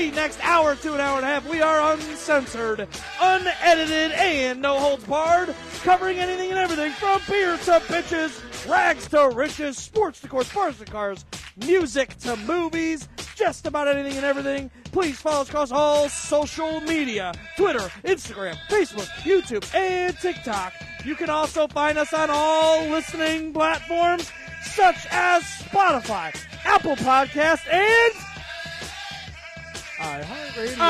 the next hour to an hour and a half. We are uncensored, unedited, and no holds barred, covering anything and everything from beer to bitches, rags to riches, sports to course, bars to cars, music to movies, just about anything and everything. Please follow us across all social media Twitter, Instagram, Facebook, YouTube, and TikTok. You can also find us on all listening platforms such as Spotify, Apple Podcast, and iHeartRadio.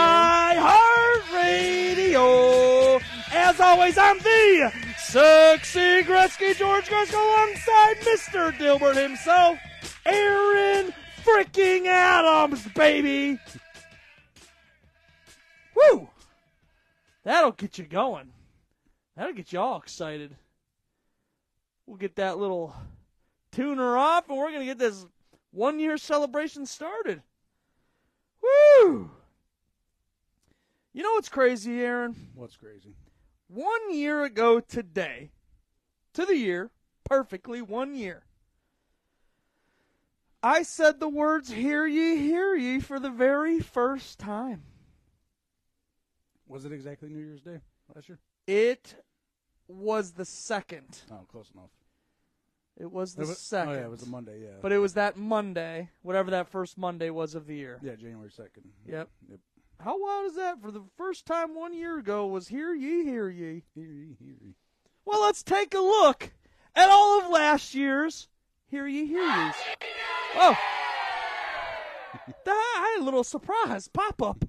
As always, I'm the sexy Gretzky George Gretzko alongside Mr. Dilbert himself, Aaron freaking Adams, baby. Woo! That'll get you going. That'll get you all excited. We'll get that little tuner off, and we're going to get this one year celebration started. Woo! You know what's crazy, Aaron? What's crazy? One year ago today, to the year, perfectly one year, I said the words, Hear ye, hear ye, for the very first time. Was it exactly New Year's Day last year? It was the second. Oh, close enough. It was the It was- second. Oh yeah, it was a Monday. Yeah. But it was that Monday, whatever that first Monday was of the year. yeah, January second. Yep. Yep. How wild is that? For the first time one year ago was Hear ye, hear ye. Hear ye, hear ye. Well, let's take a look at all of last year's Hear Ye, Hear Ye's. Oh. I had a little surprise pop up.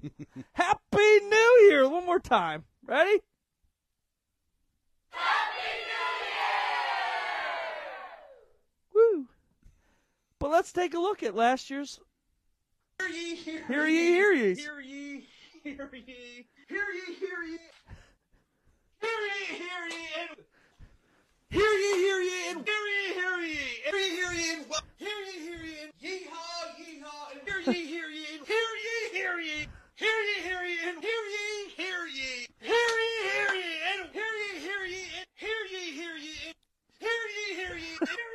Happy New Year! One more time. Ready? But let's take a look at last year's Hear ye, hear, Hear Ye, Hear Ye's. Hear ye, hear ye, hear ye, hear ye. Hear ye, hear ye, and hear ye, hear ye, and hear ye, hear ye, hear ye, hear ye, and hear ye, hear ye, and yeehaw, yeehaw, and hear ye, hear ye, and hear ye, hear ye, hear ye, hear ye, and hear ye, hear ye, hear ye, hear ye, and hear ye, hear ye, and hear ye, hear ye, and hear ye, hear ye, and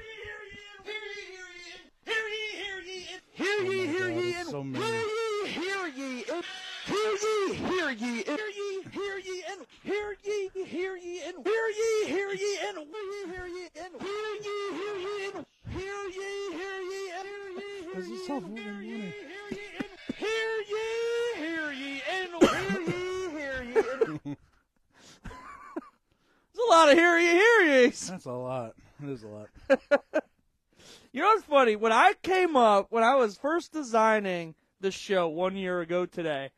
and hear Oh ye, my hear God, ye, and so hear ye, hear ye, and hear ye, hear ye, and hear ye, hear ye, and hear ye, hear ye, and hear ye, hear ye, and hear ye, hear ye, and hear ye, hear ye, and hear ye, hear ye, and hear ye, This is so fucking funny. hear ye, hear ye, and hear ye, hear ye, and There's a lot of Hear Ye, Hear Ye's. That's a lot. It is a lot. You know what's funny? When I came up, when I was first designing the show one year ago today,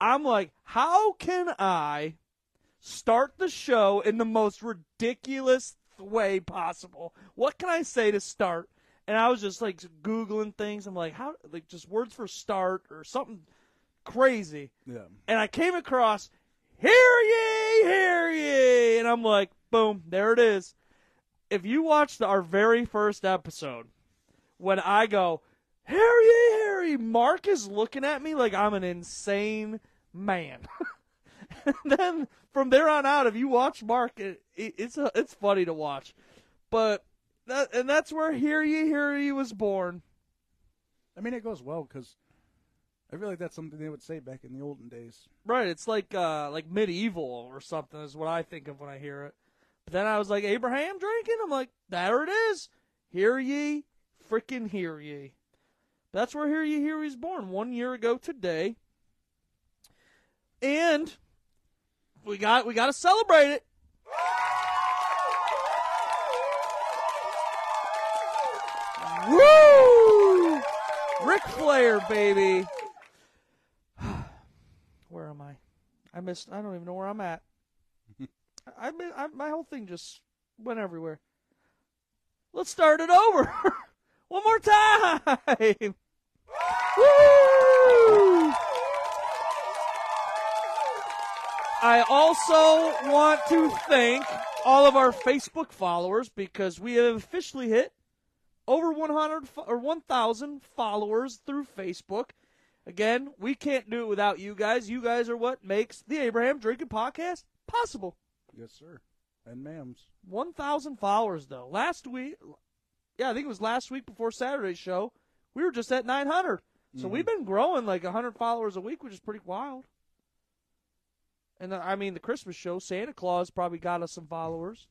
I'm like, how can I start the show in the most ridiculous way possible? What can I say to start? And I was just like googling things. I'm like, how like just words for start or something crazy. Yeah. And I came across Hear ye, hear ye, and I'm like, boom, there it is. If you watched our very first episode, when I go, Harry, Harry, Mark is looking at me like I'm an insane man. and then from there on out, if you watch Mark, it, it, it's a, it's funny to watch. But that and that's where Hear Ye, Hear Ye was born. I mean, it goes well because I feel like that's something they would say back in the olden days. Right, it's like uh like medieval or something is what I think of when I hear it. But then I was like Abraham drinking. I'm like, there it is. Hear ye, freaking hear ye. That's where Hear Ye Hear Ye's born one year ago today. And we got we got to celebrate it. Woo! Ric Flair, baby. Where am I? I missed. I don't even know where I'm at. I, I my whole thing just went everywhere. Let's start it over. One more time. Woo! I also want to thank all of our Facebook followers because we have officially hit over 100 fo- or 1,000 followers through Facebook. Again, we can't do it without you guys. You guys are what makes the Abraham Drinking Podcast possible. Yes, sir. And ma'ams. 1,000 followers, though. Last week, yeah, I think it was last week before Saturday's show, we were just at 900. So we've been growing like 100 followers a week, which is pretty wild. And uh, I mean, the Christmas show, Santa Claus probably got us some followers.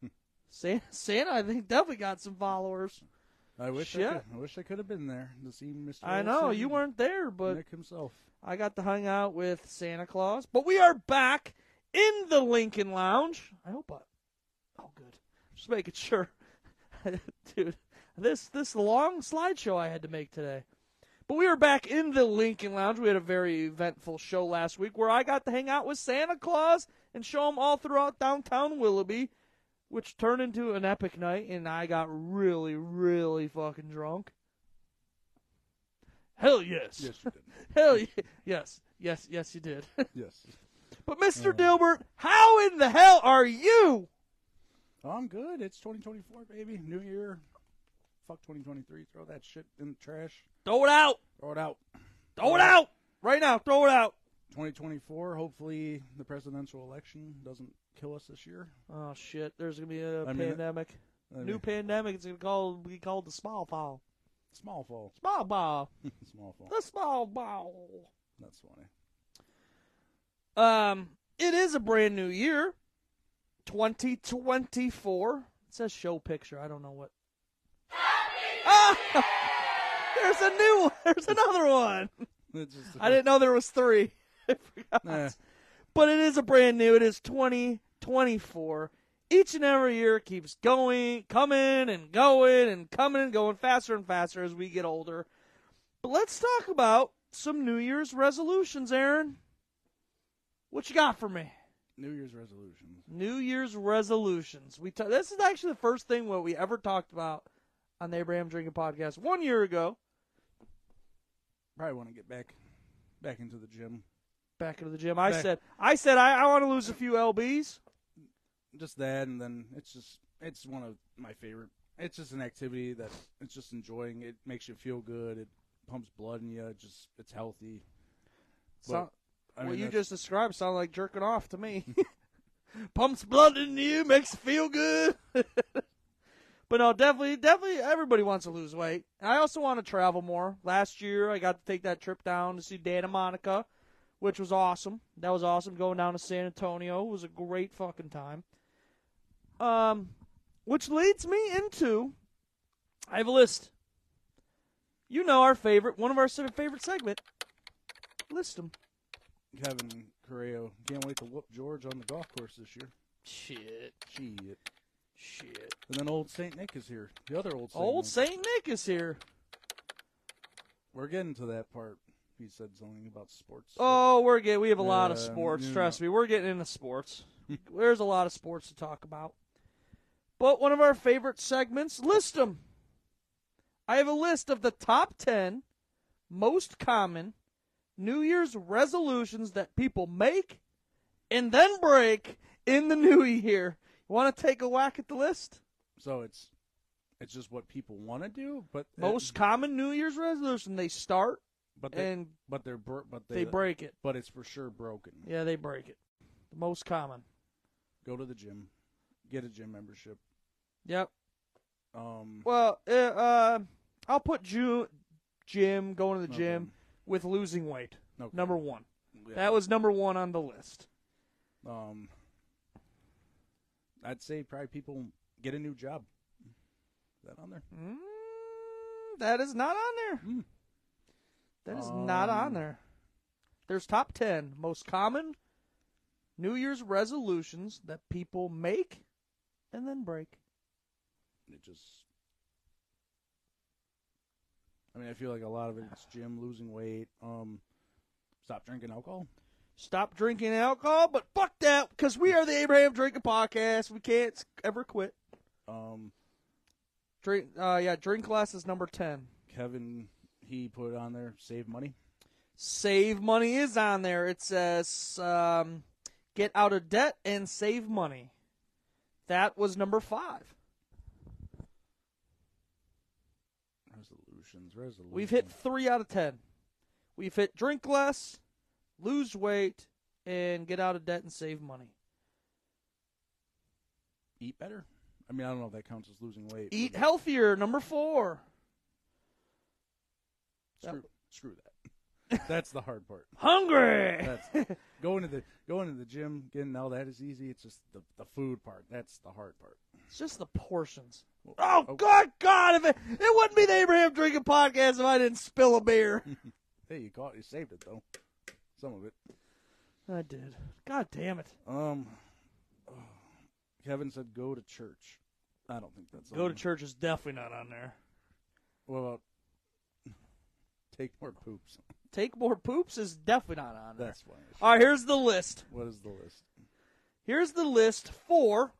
Santa, Santa, I think, definitely got some followers. I wish I, could, I wish I could have been there to see Mr. I know you weren't there, but Nick himself. I got to hang out with Santa Claus. But we are back in the Lincoln Lounge. I hope I. Oh, good. Just making sure, dude. This this long slideshow I had to make today. But we are back in the Lincoln Lounge. We had a very eventful show last week where I got to hang out with Santa Claus and show him all throughout downtown Willoughby, which turned into an epic night, and I got really, really fucking drunk. Hell yes. Yes, you did. Hell yes, yes, yes, you did. yes. But Mr. Mm. Dilbert, how in the hell are you? I'm good. It's 2024, baby. New year. Fuck 2023. Throw that shit in the trash. Throw it out. Throw it out. Throw it out right now. Throw it out. 2024. Hopefully, the presidential election doesn't kill us this year. Oh shit! There's gonna be a I mean, pandemic. I New mean, pandemic. It's gonna call be called the small fall. small fall. Small ball. small fall. The small ball. That's funny. Um, it is a brand new year, 2024. It says show picture. I don't know what. Ah! There's a new. one. There's another one. I didn't know there was three. I forgot. Nah. But it is a brand new. It is 2024. Each and every year keeps going, coming and going and coming and going faster and faster as we get older. But let's talk about some New Year's resolutions, Aaron. What you got for me? New Year's resolutions. New Year's resolutions. We ta- this is actually the first thing what we ever talked about on the Abraham Drinking Podcast one year ago. Probably want to get back, back into the gym. Back into the gym, I Back- said, I said I, I want to lose a few lbs. Just that, and then it's just it's one of my favorite. It's just an activity that it's just enjoying. It makes you feel good. It pumps blood in you. It just it's healthy. So, I what mean, you just described sounded like jerking off to me. Pumps blood into you, makes you feel good. but no, definitely, definitely, everybody wants to lose weight. And I also want to travel more. Last year, I got to take that trip down to see Dana Monica, which was awesome. That was awesome. Going down to San Antonio it was a great fucking time. Um, which leads me into, I have a list. You know our favorite, one of our favorite segment. List them. Kevin Correo can't wait to whoop George on the golf course this year. Shit. Shit. Shit. And then old Saint Nick is here. The other old Saint Old Nick. Saint Nick is here. We're getting to that part. He said something about sports. Oh, we're getting. We have a lot of sports. Trust know. me, we're getting into sports. There's a lot of sports to talk about. But one of our favorite segments, list them. I have a list of the top ten most common New Year's resolutions that people make and then break in the new year. You want to take a whack at the list? So it's it's just what people want to do, but Most common New Year's resolution they start but they, and but they're but they break it. but it's for sure broken. Yeah, they break it. The most common. Go to the gym, get a gym membership. Yep. Um, Well, uh, uh, I'll put Ju- Jim going to the Okay. gym with losing weight. okay. Number one. Yeah. That was number one on the list. um. I'd say probably people get a new job. Is that on there? Mm, that is not on there. Hmm. That is not on Um, there. There's top ten most common New Year's resolutions that people make and then break. It just. I mean, I feel like a lot of it's gym, losing weight, um, stop drinking alcohol. Stop drinking alcohol, but fuck that, because we are the Abraham Drinking Podcast. We can't ever quit. Um, Drink, uh, yeah, drink less is number ten. Kevin, he put on there, save money. Save money is on there. It says um, get out of debt and save money. That was number five. Resolutions. Resolutions. We've hit three out of ten. We've hit drink less, lose weight, and get out of debt and save money. eat better. I mean, I don't know if that counts as losing weight. Eat healthier, number four. Screw, screw that. That's the hard part. Hungry. That's going to the going to the gym, getting all that is easy. It's just the the food part. That's the hard part. It's just the portions. Oh, God, God! If it, it wouldn't be the Abraham Drinking Podcast if I didn't spill a beer. Hey, you caught you saved it though. Some of it. I did. God damn it. Um, Kevin said go to church. I don't think that's it. Go on to church is definitely not on there. What about take more poops? Take more poops is definitely not on there. That's funny. All right, here's the list. What is the list? Here's the list for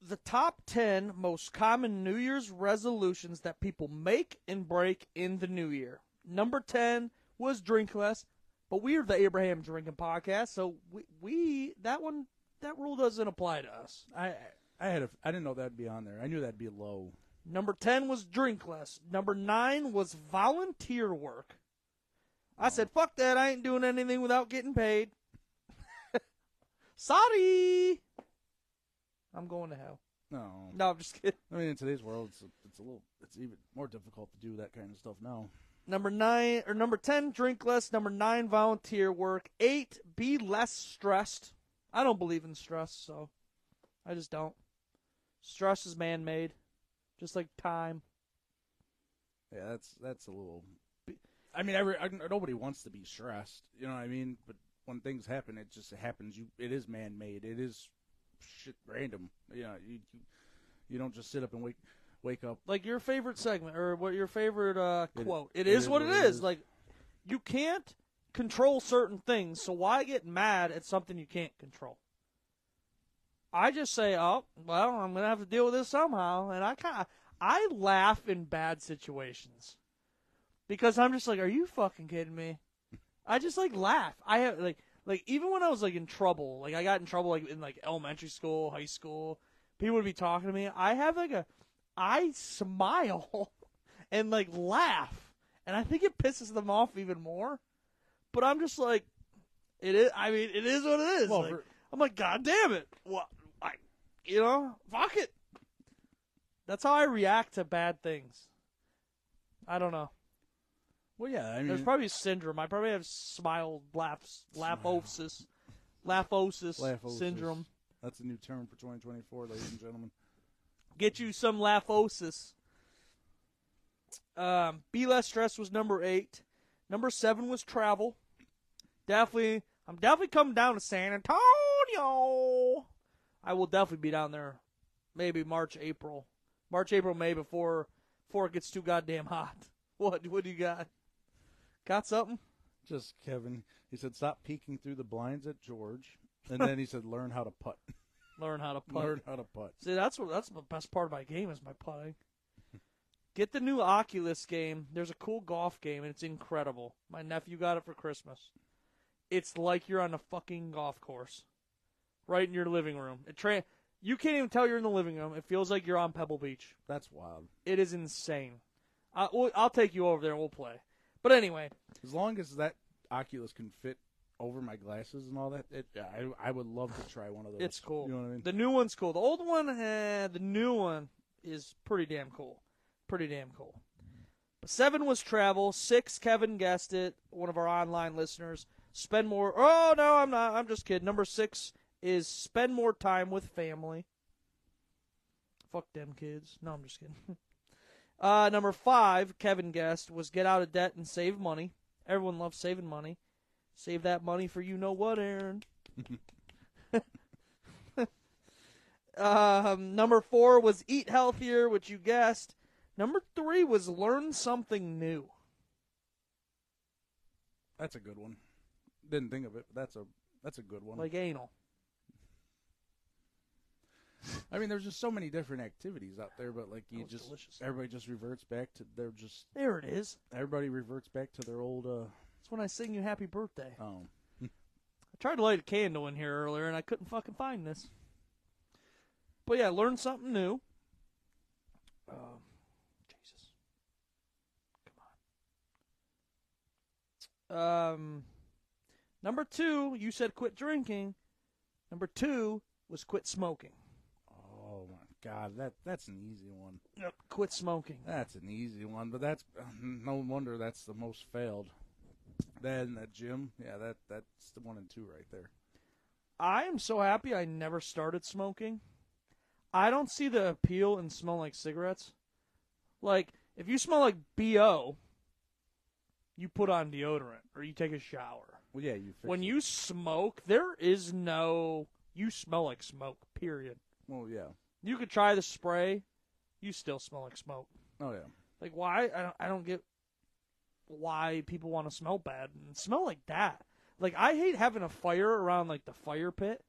the top 10 most common New Year's resolutions that people make and break in the new year. Number 10 was drink less, but we're the Abraham Drinking Podcast, so we, we that one that rule doesn't apply to us. I I had a I didn't know that'd be on there. I knew that'd be low. Number 10 was drink less. Number 9 was volunteer work. I said, fuck that. I ain't doing anything without getting paid. Sorry. I'm going to hell. No, No, I'm just kidding. I mean in today's world, it's a, it's a little it's even more difficult to do that kind of stuff now. Number 9 or number 10 drink less, number 9 volunteer work, 8 be less stressed. I don't believe in stress, so I just don't. Stress is man-made, just like time. Yeah, that's that's a little. I mean, every I, nobody wants to be stressed. You know what I mean? But when things happen, it just happens. You, it is man made. It is shit random. You know, you, you you don't just sit up and wake wake up. like your favorite segment or what your favorite uh, quote. it it is, is what it is. is. Like you can't control certain things, so why get mad at something you can't control? I just say, "Oh, well, I'm gonna have to deal with this somehow," and I kind I laugh in bad situations because I'm just like, "Are you fucking kidding me?" I just like laugh. I have like like even when I was like in trouble, like I got in trouble like in like elementary school, high school, people would be talking to me. I have like a I smile and like laugh, and I think it pisses them off even more. But I'm just like, it is. I mean, it is what it is. Well, Like, for- I'm like, God damn it! What? I, you know, fuck it. That's how I react to bad things. I don't know. Well, yeah. I mean, There's probably a syndrome. I probably have smile laughs, laughosis, laughosis, Laughosis. syndrome. that's a new term for 2024, ladies and gentlemen. Get you some laughosis. Um, be less stressed was number eight. Number seven was travel. Definitely, I'm definitely coming down to San Antonio. I will definitely be down there, maybe March, April, March, April, May before before it gets too goddamn hot. What? What do you got? Got something? Just Kevin. He said, "Stop peeking through the blinds at George," and then he said, "Learn how to putt. Learn how to putt. Learn how to putt." See, that's what that's the best part of my game is my putting. Get the new Oculus game. There's a cool golf game, and it's incredible. My nephew got it for Christmas. It's like you're on a fucking golf course, right in your living room. It tra- you can't even tell you're in the living room. It feels like you're on Pebble Beach. That's wild. It is insane. I, I'll take you over there and we'll play. But anyway, As long as that Oculus can fit over my glasses and all that, it, I I would love to try one of those. it's cool. You know what I mean? The new one's cool. The old one, eh, the new one is pretty damn cool. Pretty damn cool. But seven was travel. Six, Kevin guessed it. One of our online listeners. Spend more. Oh no, I'm not. I'm just kidding. Number six is spend more time with family. Fuck them kids. No, I'm just kidding. Uh, number five, Kevin guessed, was get out of debt and save money. Everyone loves saving money. Save that money for you know what, Aaron. um, number four was eat healthier, which you guessed. Number three was learn something new. That's a good one. Didn't think of it, but that's a that's a good one. Like anal. I mean, there's just so many different activities out there, but like you just delicious. everybody just reverts back to they're just There it is. everybody reverts back to their old uh That's when I sing you happy birthday. oh I tried to light a candle in here earlier and I couldn't fucking find this. But yeah, learn something new. Um, Jesus. Come on. Um, number two, you said quit drinking. Number two was quit smoking. God, that that's an easy one. Yep. Quit smoking. That's an easy one, but that's no wonder that's the most failed. Then that gym, yeah, that that's the one and two right there. I am so happy I never started smoking. I don't see the appeal in smell like cigarettes. Like, if you smell like BO, you put on deodorant or you take a shower. Well, yeah, you. Fix When it. you smoke, there is no. You smell like smoke, period. well, yeah, You could try the spray, you still smell like smoke. oh yeah, Like, why? I don't, I don't get why people want to smell bad and smell like that. Like, I hate having a fire around, like, the fire pit,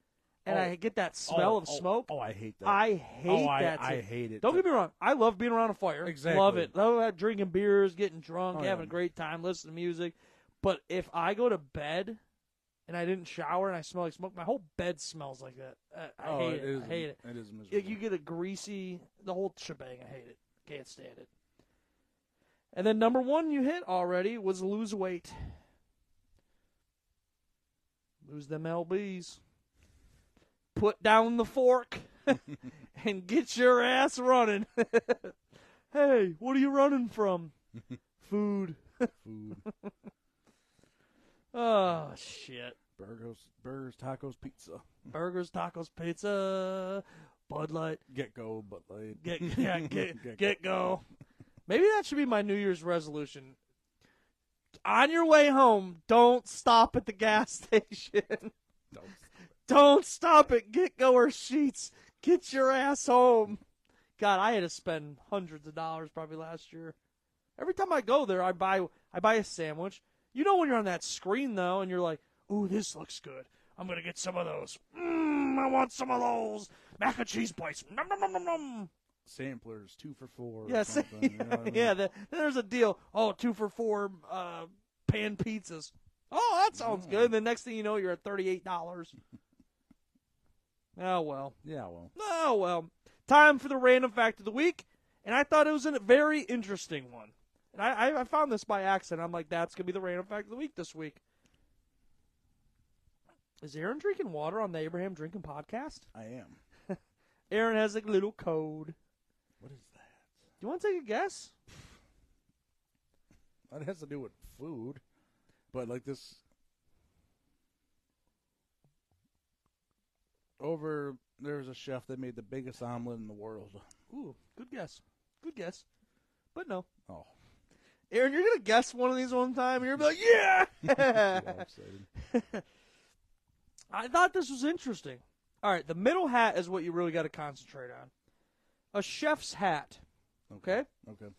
and Oh. I get that oh, smell Oh, of oh, smoke. Oh, I hate that. I hate oh, I, that. I too. hate it. Don't get me wrong. I love being around a fire. Exactly. Love it. Love that drinking beers, getting drunk, Oh, having yeah. a great time, listening to music. But if I go to bed and I didn't shower and I smell like smoke, my whole bed smells like that. I, I oh, hate it. is, I hate it. It is You- miserable. You get a greasy, the whole shebang. I hate it. Can't stand it. And then number one you hit already was lose weight. Lose them lbs. Put down the fork and get your ass running. hey, what are you running from? Food. Food, Oh shit. Burgers, burgers, tacos, pizza. Burgers, tacos, pizza, Bud Light. Get go, Bud Light. Get yeah, get Get get, go. Maybe that should be my New Year's resolution. On your way home, don't stop at the gas station. Don't- don't stop at GetGo or Sheetz. Get your ass home. God, I had to spend hundreds of dollars probably last year. Every time I go there, I buy I buy a sandwich. You know when you're on that screen though, and you're like, "Ooh, this looks good. I'm gonna get some of those. Mmm, I want some of those mac and cheese bites. Nom, nom, nom, nom, nom. samplers, two for four. something, yeah, you know I mean? yeah. The, there's a deal. Oh, two for four uh, pan pizzas. Oh, that sounds Mm. good. The next thing you know, you're at thirty-eight dollars. oh well. yeah. Well, Oh well. Time for the random fact of the week, and I thought it was a very interesting one. And I, I, I found this by accident. I'm like, that's gonna be the random fact of the week this week. Is Aaron drinking water on the Abraham Drinking podcast? I am. Aaron has a little code. What is that? Do you want to take a guess? That has to do with food, but like this. Over there's a chef that made the biggest omelet in the world. Ooh, good guess. Good guess. But no. Oh, Aaron, you're gonna guess one of these one time, and you're gonna be like, "Yeah." well excited. I thought this was interesting. All right, the middle hat is what you really got to concentrate on. A chef's hat. Okay. Okay.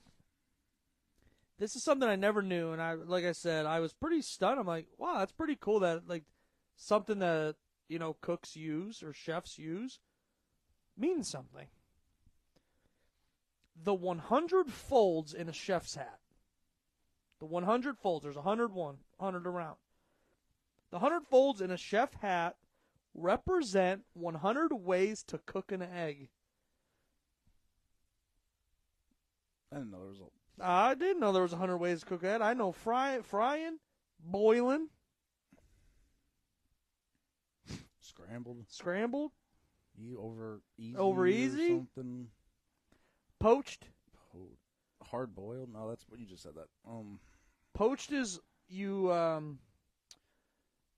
This is something I never knew, and I, like I said, I was pretty stunned. I'm like, wow, that's pretty cool. That like something that you know cooks use or chefs use means something. The 100 folds in a chef's hat. The 100 folds. There's 101, 100 around. The 100 folds in a chef hat represent 100 ways to cook an egg. I didn't know there was a. I didn't know there was 100 ways to cook an egg. I know fry, frying, boiling, Scrambled, scrambled, e- over easy, Over easy? something. poached. Hard boiled? No, that's what you just said. That. Um. Poached is you um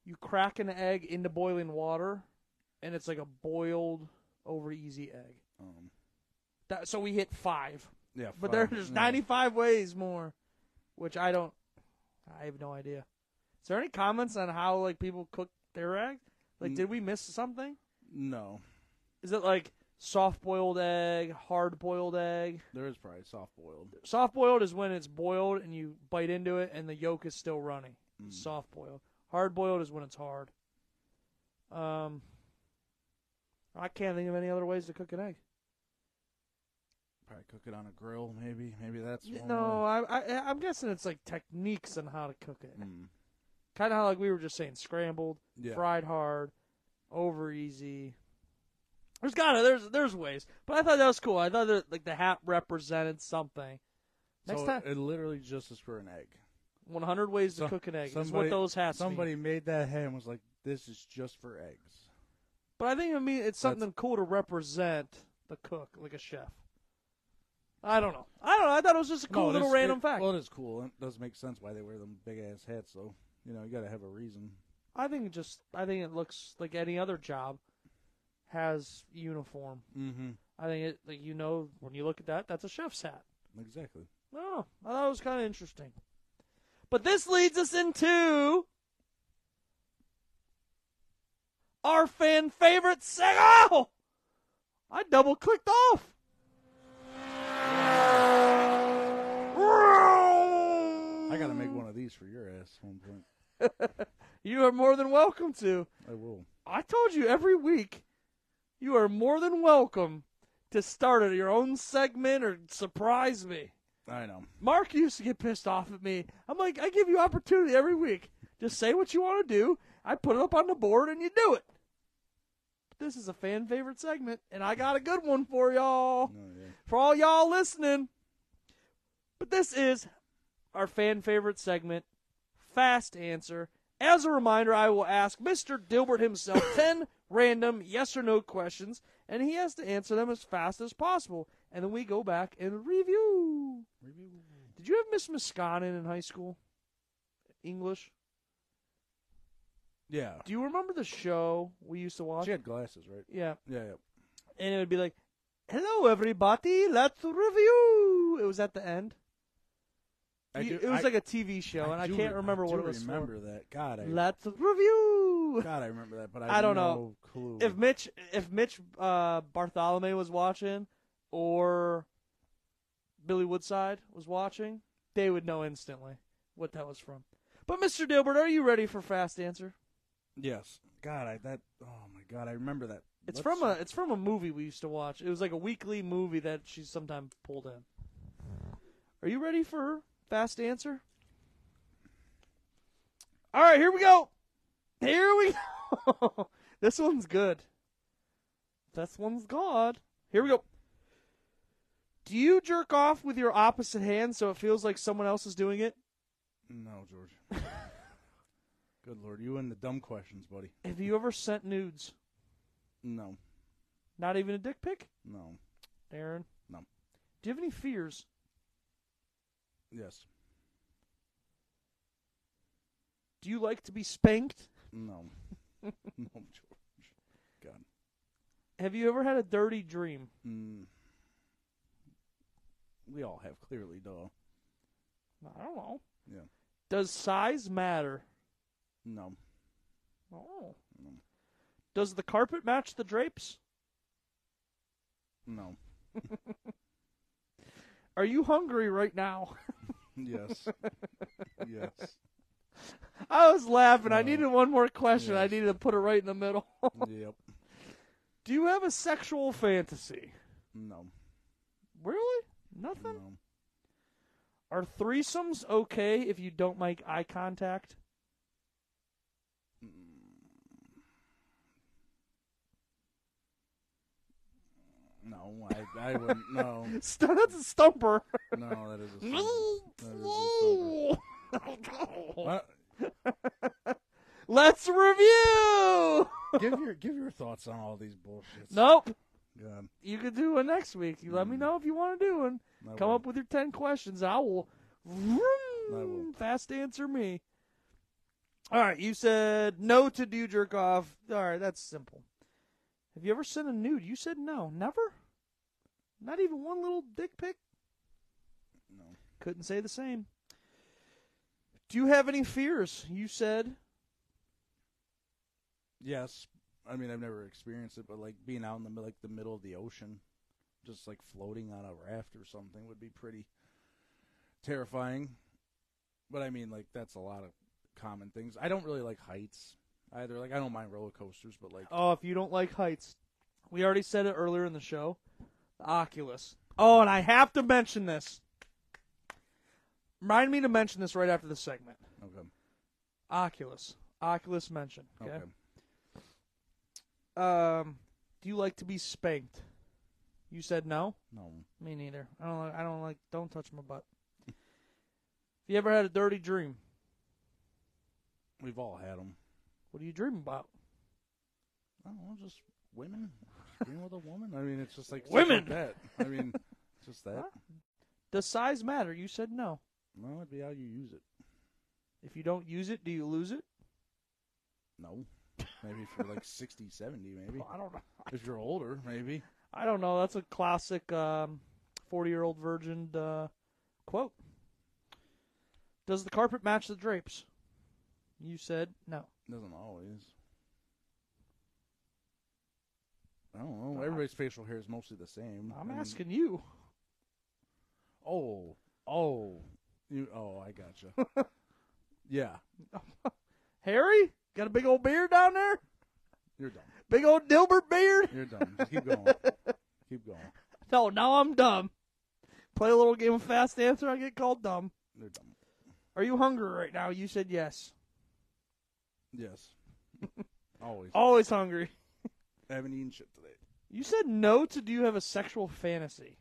you crack an egg into boiling water, and it's like a boiled over easy egg. Um. That, so we hit five, Yeah. but fine. there's Yeah. 95 ways more, which I don't. I have no idea. Is there any comments on how like people cook their egg? Like, Mm. did we miss something? No, Is it like soft boiled egg, hard boiled egg? there is probably soft boiled. Soft boiled is when it's boiled and you bite into it and the yolk is still running. Mm. Soft boiled. Hard boiled is when it's hard. Um, I can't think of any other ways to cook an egg. Probably cook it on a grill, maybe. Maybe that's one No. I, I I'm guessing it's like techniques on how to cook it. Mm. Kind of how like we were just saying, scrambled, Yeah. fried hard, over easy. There's gotta there's there's ways, but I thought that was cool. I thought that like the hat represented something. Next so time, it literally just is for an egg. 100 ways to cook an egg is what somebody- those hats mean. Somebody made that hat and was like, "This is just for eggs." But I think I mean it's something cool to represent the cook, like a chef. I don't know. I don't know. I thought it was just a cool No, little is- random it- fact. Well, it is cool. It does make sense why they wear them big ass hats, though. You know, you got to have a reason. I think just I think it looks like any other job has uniform. Mm-hmm. I think it like you know when you look at that, that's a chef's hat. Exactly. I. I thought it was kind of interesting. But this leads us into our fan favorite seg. Oh! I double clicked off. I got to make one of these for your ass at one point. You are more than welcome to. I will. I told you every week, you are more than welcome to start a your own segment or surprise me. I know. Mark used to get pissed off at me. I'm like, I give you opportunity every week. Just say what you want to do. I put it up on the board and you do it. This is a fan favorite segment, and I got a good one for y'all. Oh, yeah. For all y'all listening. But this is our fan favorite segment, Fast Answer. As a reminder, I will ask Mr. Dilbert himself 10 random yes or no questions, and he has to answer them as fast as possible. And then we go back and review. Did you have Miss Miskanin in high school? English? Yeah. Do you remember the show we used to watch? She had glasses, right? Yeah. Yeah, yeah. And it would be like, hello, everybody, let's review. It was at the end. I You- do- it was I- like a TV show, and I can't re- remember I what it was remember that. God, I. Let's review. God, I remember that, but I, I don't no know. Clue. If Mitch, if Mitch uh, Bartholomew was watching, or Billy Woodside was watching, they would know instantly what that was from. But Mr. Dilbert, are you ready for fast answer? yes, God, I that. Oh my God, I remember that. It's Let's- from a it's from a movie we used to watch. It was like a weekly movie that she sometimes pulled in. Are you ready for fast answer? All right, here we go. Here we go. this one's good. This one's God. Here we go. Do you jerk off with your opposite hand so it feels like someone else is doing it? No, George. Good Lord, you and the dumb questions, buddy. Have you ever sent nudes? No, Not even a dick pic? no, Aaron? No. Do you have any fears? yes, Do you like to be spanked? No, no, George. God, Have you ever had a dirty dream? mm. we all have clearly, duh. I don't know. Yeah, Does size matter? no, Oh. No. Does the carpet match the drapes? no, Are you hungry right now? yes, yes. I was laughing. I needed one more question. I needed to put it right in the middle. Yep. Do you have a sexual fantasy? No. Really? Nothing? No. Are threesomes okay if you don't make eye contact? No, I, I wouldn't. No, St- That's a stumper. no, that is a stumper. That is a stumper. Let's review. give your give your thoughts on all these bullshits. Nope. God, You could do one next week. You let me mm. know if you want to do one. I Come will. up with your 10 questions. I will, will. fast answer me. All right, you said no to do jerk off. All right, that's simple. Have you ever sent a nude? You said no. Never? Not even one little dick pic? No. Couldn't say the same. Do you have any fears? You said Yes, I mean I've never experienced it, but like being out in the like the middle of the ocean, just like floating on a raft or something would be pretty terrifying. But I mean, like that's a lot of common things. I don't really like heights either. Like I don't mind roller coasters, but like Oh, if you don't like heights, we already said it earlier in the show. The Oculus. Oh, and I have to mention this. Remind me to mention this right after the segment. okay, Oculus. Oculus mention. Okay. okay. Um, Do you like to be spanked? You said no. No. Me neither. I don't. Like, I don't like. Don't touch my butt. Have you ever had a dirty dream? We've all had them. What are you dreaming about? I don't know, just women. Being with a woman. I mean, it's just like Women! Like that. I mean, just that. Does size matter? You said no. No, it'd be how you use it. If you don't use it, do you lose it? No. Maybe for like 60, 70, maybe. I don't know. If you're older, maybe. I don't know. That's a classic um, forty-year-old virgin uh, quote. Does the carpet match the drapes? You said no. Doesn't always. I don't know. Everybody's facial hair is mostly the same. I'm mean- asking you. Oh, oh, you. Oh, I gotcha. yeah, Harry, got a big old beard down there. you're done. Big old Dilbert beard. You're done. Just keep going. keep going. No, now I'm dumb. Play a little game of fast answer. I get called dumb. You're dumb. Are you hungry right now? You said yes. Yes. Always. Always hungry. I haven't eaten shit today. You said no to do you have a sexual fantasy?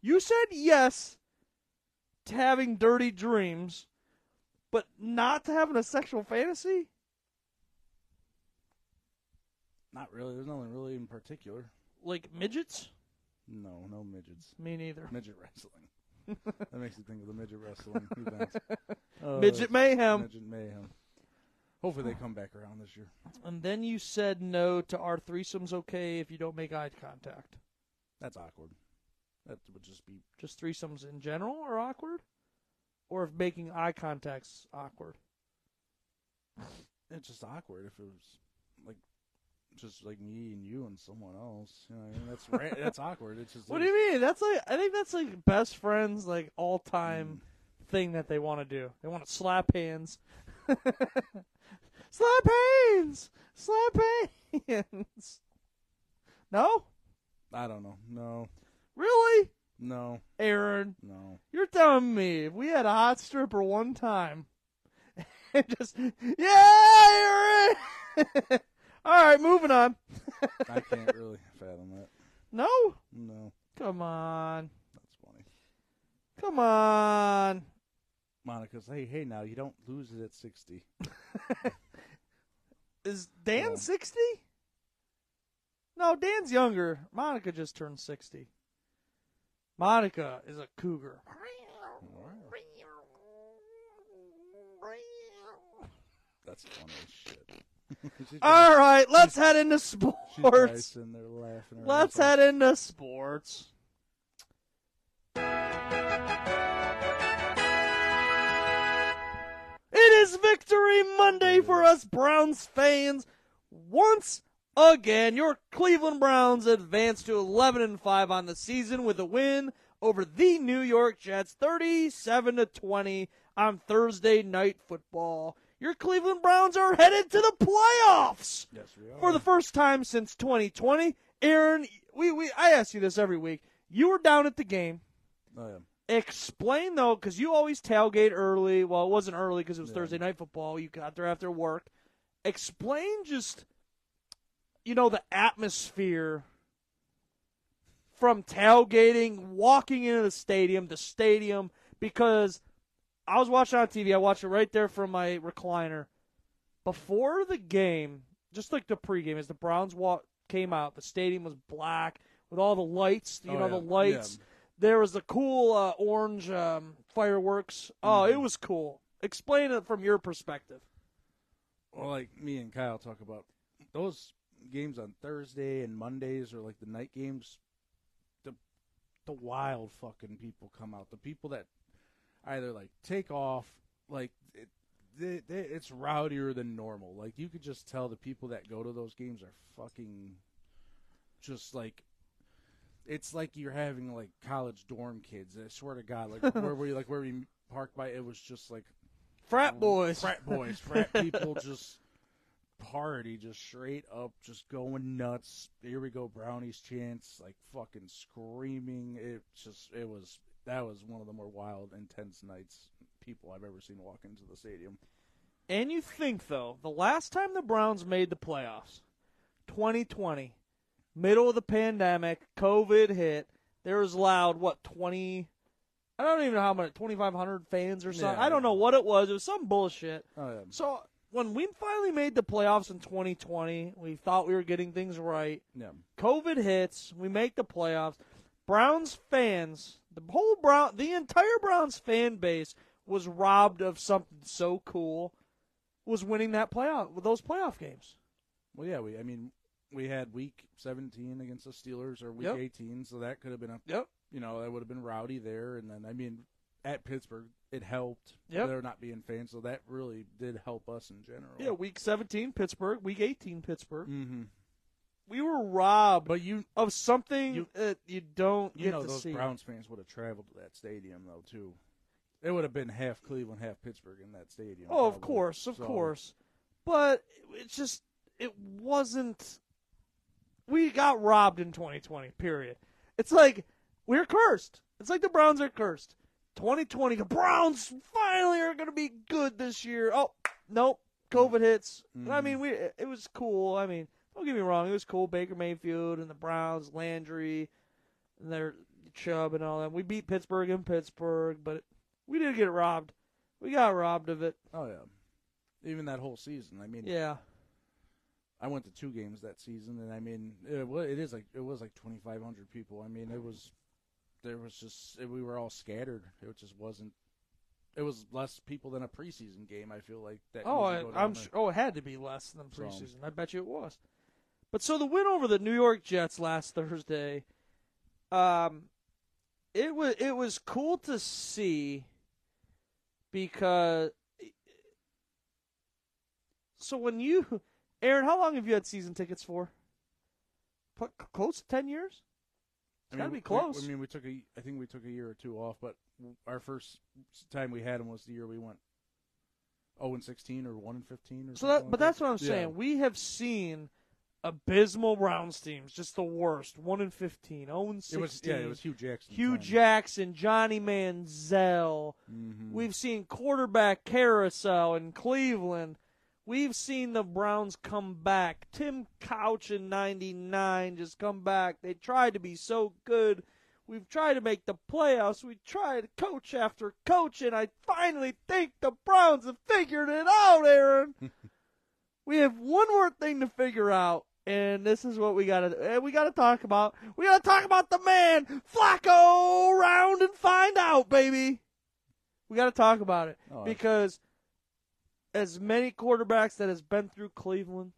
You said yes to having dirty dreams, but not to having a sexual fantasy? Not really. There's nothing really in particular. Like midgets? No, no midgets. Me neither. Midget wrestling. that makes you think of the midget wrestling events. Oh, Midget mayhem. Midget mayhem. Hopefully they come back around this year. And then you said no to our threesomes okay if you don't make eye contact. That's awkward. That would just be Just threesomes in general are awkward? Or if making eye contact's awkward? it's just awkward if it was like just like me and you and someone else. You know, I mean? that's ra- that's awkward. It's just What do you mean? That's like I think that's like best friends like all time Mm. thing that they want to do. They want to slap hands. slap hands. Slap hands. No? I don't know. No, Really? no, Aaron, no. you're telling me if we had a hot stripper one time and just yeah, Aaron. all right, moving on. I can't really fathom that. No? No, Come on. that's funny. Come on. Monica's, hey, hey, now you don't lose it at sixty. Is Dan. 60? No, Dan's younger. Monica just turned 60. Monica is a cougar. That's funny as shit. All right, let's head into she's probably sports. sitting there laughing. Let's head into sports. It is Victory Monday for us Browns fans. Once again, your Cleveland Browns advance to 11 and 5 on the season with a win over the New York Jets 37 to 20 on Thursday night football. Your Cleveland Browns are headed to the playoffs Yes, we are. for the first time since 2020. Aaron, we, we I ask you this every week. You were down at the game. Oh, yeah. Explain though, because you always tailgate early. Well, it wasn't early because it was Yeah. Thursday night football. You got there after work. Explain just, you know, the atmosphere from tailgating, walking into the stadium, the stadium, because I was watching on TV. I watched it right there from my recliner. Before the game, just like the pregame, as the Browns walk, came out, the stadium was black with all the lights. You Oh, know, yeah. the lights. There was the cool uh, orange um, fireworks. Oh, it Mhm. was cool. Explain it from your perspective. Well, like me and Kyle talk about those games on Thursday and Mondays or like the night games. The the wild fucking people come out. The people that either like take off, like it, they, they, it's rowdier than normal. Like you could just tell the people that go to those games are fucking just like. It's like you're having like college dorm kids. I swear to God, like where we like where we parked by, it was just like Frat boys. frat boys, frat people just party, just straight up, just going nuts. Here we go, brownies chants, like fucking screaming. It just, it was, that was one of the more wild, intense nights people I've ever seen walk into the stadium. And you think though, the last time the Browns made the playoffs, 2020, middle of the pandemic, COVID hit. There was loud what 20. I don't even know how many 2,500 fans or something. Yeah. I don't know what it was. It was some bullshit. Oh yeah. So when we finally made the playoffs in 2020, we thought we were getting things right. Yeah. COVID hits, we make the playoffs. Browns fans, the whole Brown, the entire Browns fan base was robbed of something so cool. Was winning that playoff with those playoff games. Well, yeah. We. I mean, we had week 17 against the Steelers or week Yep. 18, so that could have been a. Yep. You know, that would have been rowdy there, and then I mean, at Pittsburgh, it helped. Yep. There not being fans, so that really did help us in general. Yeah, week 17 Pittsburgh, week 18 Pittsburgh. Mm-hmm. We were robbed But you, of something You- that you don't you know, those see. Browns fans would have traveled to that stadium though too. It would have been half Cleveland, half Pittsburgh in that stadium. Oh, of course, of So, course. But it's just it wasn't. We got robbed in 2020. Period. It's like we're cursed. It's like the Browns are cursed. 2020, the Browns finally are going to be good this year. Oh, nope. COVID hits. I Mhm. mean, we it was cool. I mean, don't get me wrong, it was cool. Baker Mayfield and the Browns, Landry, and their Chubb and all that. We beat Pittsburgh in Pittsburgh, but we did get robbed. We got robbed of it. Oh yeah. Even that whole season. I mean, Yeah. I went to two games that season, and I mean, it was, it is like it was like 2,500 people. I mean, it was there was just we were all scattered. It just wasn't. It was less people than a preseason game. I feel like that. Oh, I, I'm sure. Oh, it had to be less than So- preseason. I bet you it was. But so the win over the New York Jets last Thursday, um, it was it was cool to see because. So when you, Aaron, how long have you had season tickets for? P- close to ten years. It's I gotta mean, be we- close. I mean, we took a. I think we took a year or two off, but our first time we had them was the year we went. 0 and 16 or 1 and 15 or So something that, like but that's what I'm Yeah. saying. We have seen abysmal Browns teams, just the worst. One in 15, 0 and 16. It was yeah, it was Hue Jackson. Hue Jackson, Johnny Manziel. hmm We've seen quarterback carousel in Cleveland. We've seen the Browns come back. Tim Couch in 99 just come back. They tried to be so good. We've tried to make the playoffs. We tried coach after coach, and I finally think the Browns have figured it out, Aaron. we have one more thing to figure out, and this is what we gotta eh, we gotta talk about. We gotta talk about the man Flacco round and find out, baby. We gotta talk about it Oh, because as many quarterbacks that has been through Cleveland,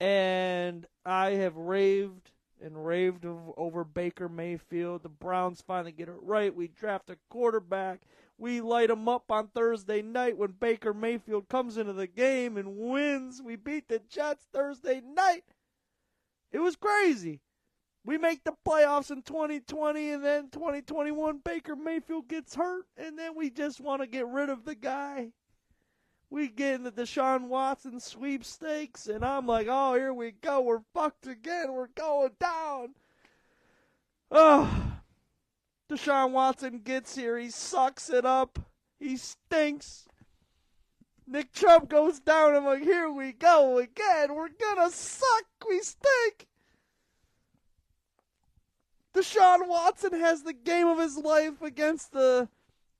and I have raved and raved over Baker Mayfield. The Browns finally get it right. We draft a quarterback. We light them up on Thursday night when Baker Mayfield comes into the game and wins. We beat the Jets Thursday night. It was crazy. We make the playoffs in 2020 and then 2021 Baker Mayfield gets hurt and then we just want to get rid of the guy. We get in the Deshaun Watson sweepstakes and I'm like, "Oh, here we go. We're fucked again. We're going down." Oh. Deshaun Watson gets here. He sucks it up. He stinks. Nick Chubb goes down. I'm like, here we go again. We're gonna suck. We stink. Deshaun Watson has the game of his life against the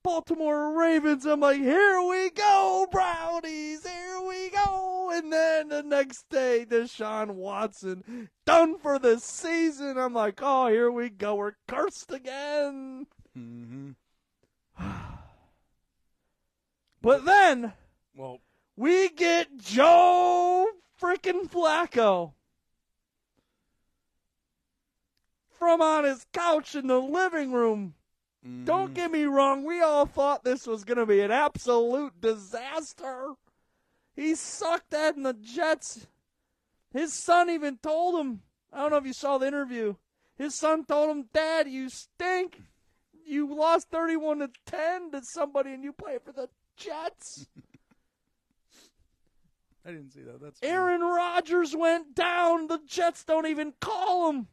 Baltimore Ravens. I'm like, here we go, Brownies. Here we go. And then the next day, Deshaun Watson done for the season. I'm like, oh, here we go. We're cursed again. hmm But then Well, we get Joe freaking Flacco from on his couch in the living room. Don't mhm. get me wrong, we all thought this was going to be an absolute disaster. He sucked at in the Jets. His son even told him, I don't know if you saw the interview. His son told him, Dad, you stink. You lost 31 to 10 to somebody and you play for the Jets. I didn't see that. That's. Aaron Rodgers went down. The Jets don't even call him.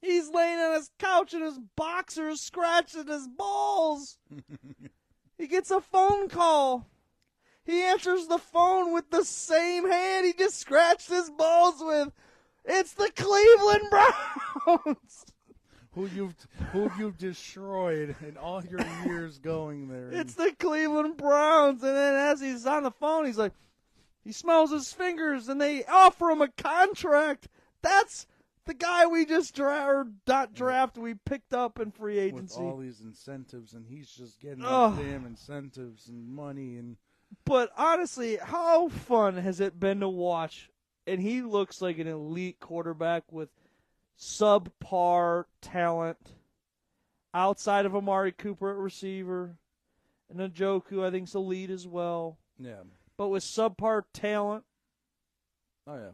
He's laying on his couch in his boxers, scratching his balls. he gets a phone call. He answers the phone with the same hand he just scratched his balls with. It's the Cleveland Browns. who you've who you've destroyed in all your years going there. It's the Cleveland Browns. And then as he's on the phone, he's like, he smells his fingers, and they offer him a contract. That's the guy we just dra- or not draft we picked up in free agency. with all these incentives, and he's just getting these damn incentives and money and But honestly, how fun has it been to watch? And he looks like an elite quarterback with subpar talent outside of Amari Cooper at receiver. And Njoku, I think, is elite as well. yeah. But with subpar talent, Oh yeah.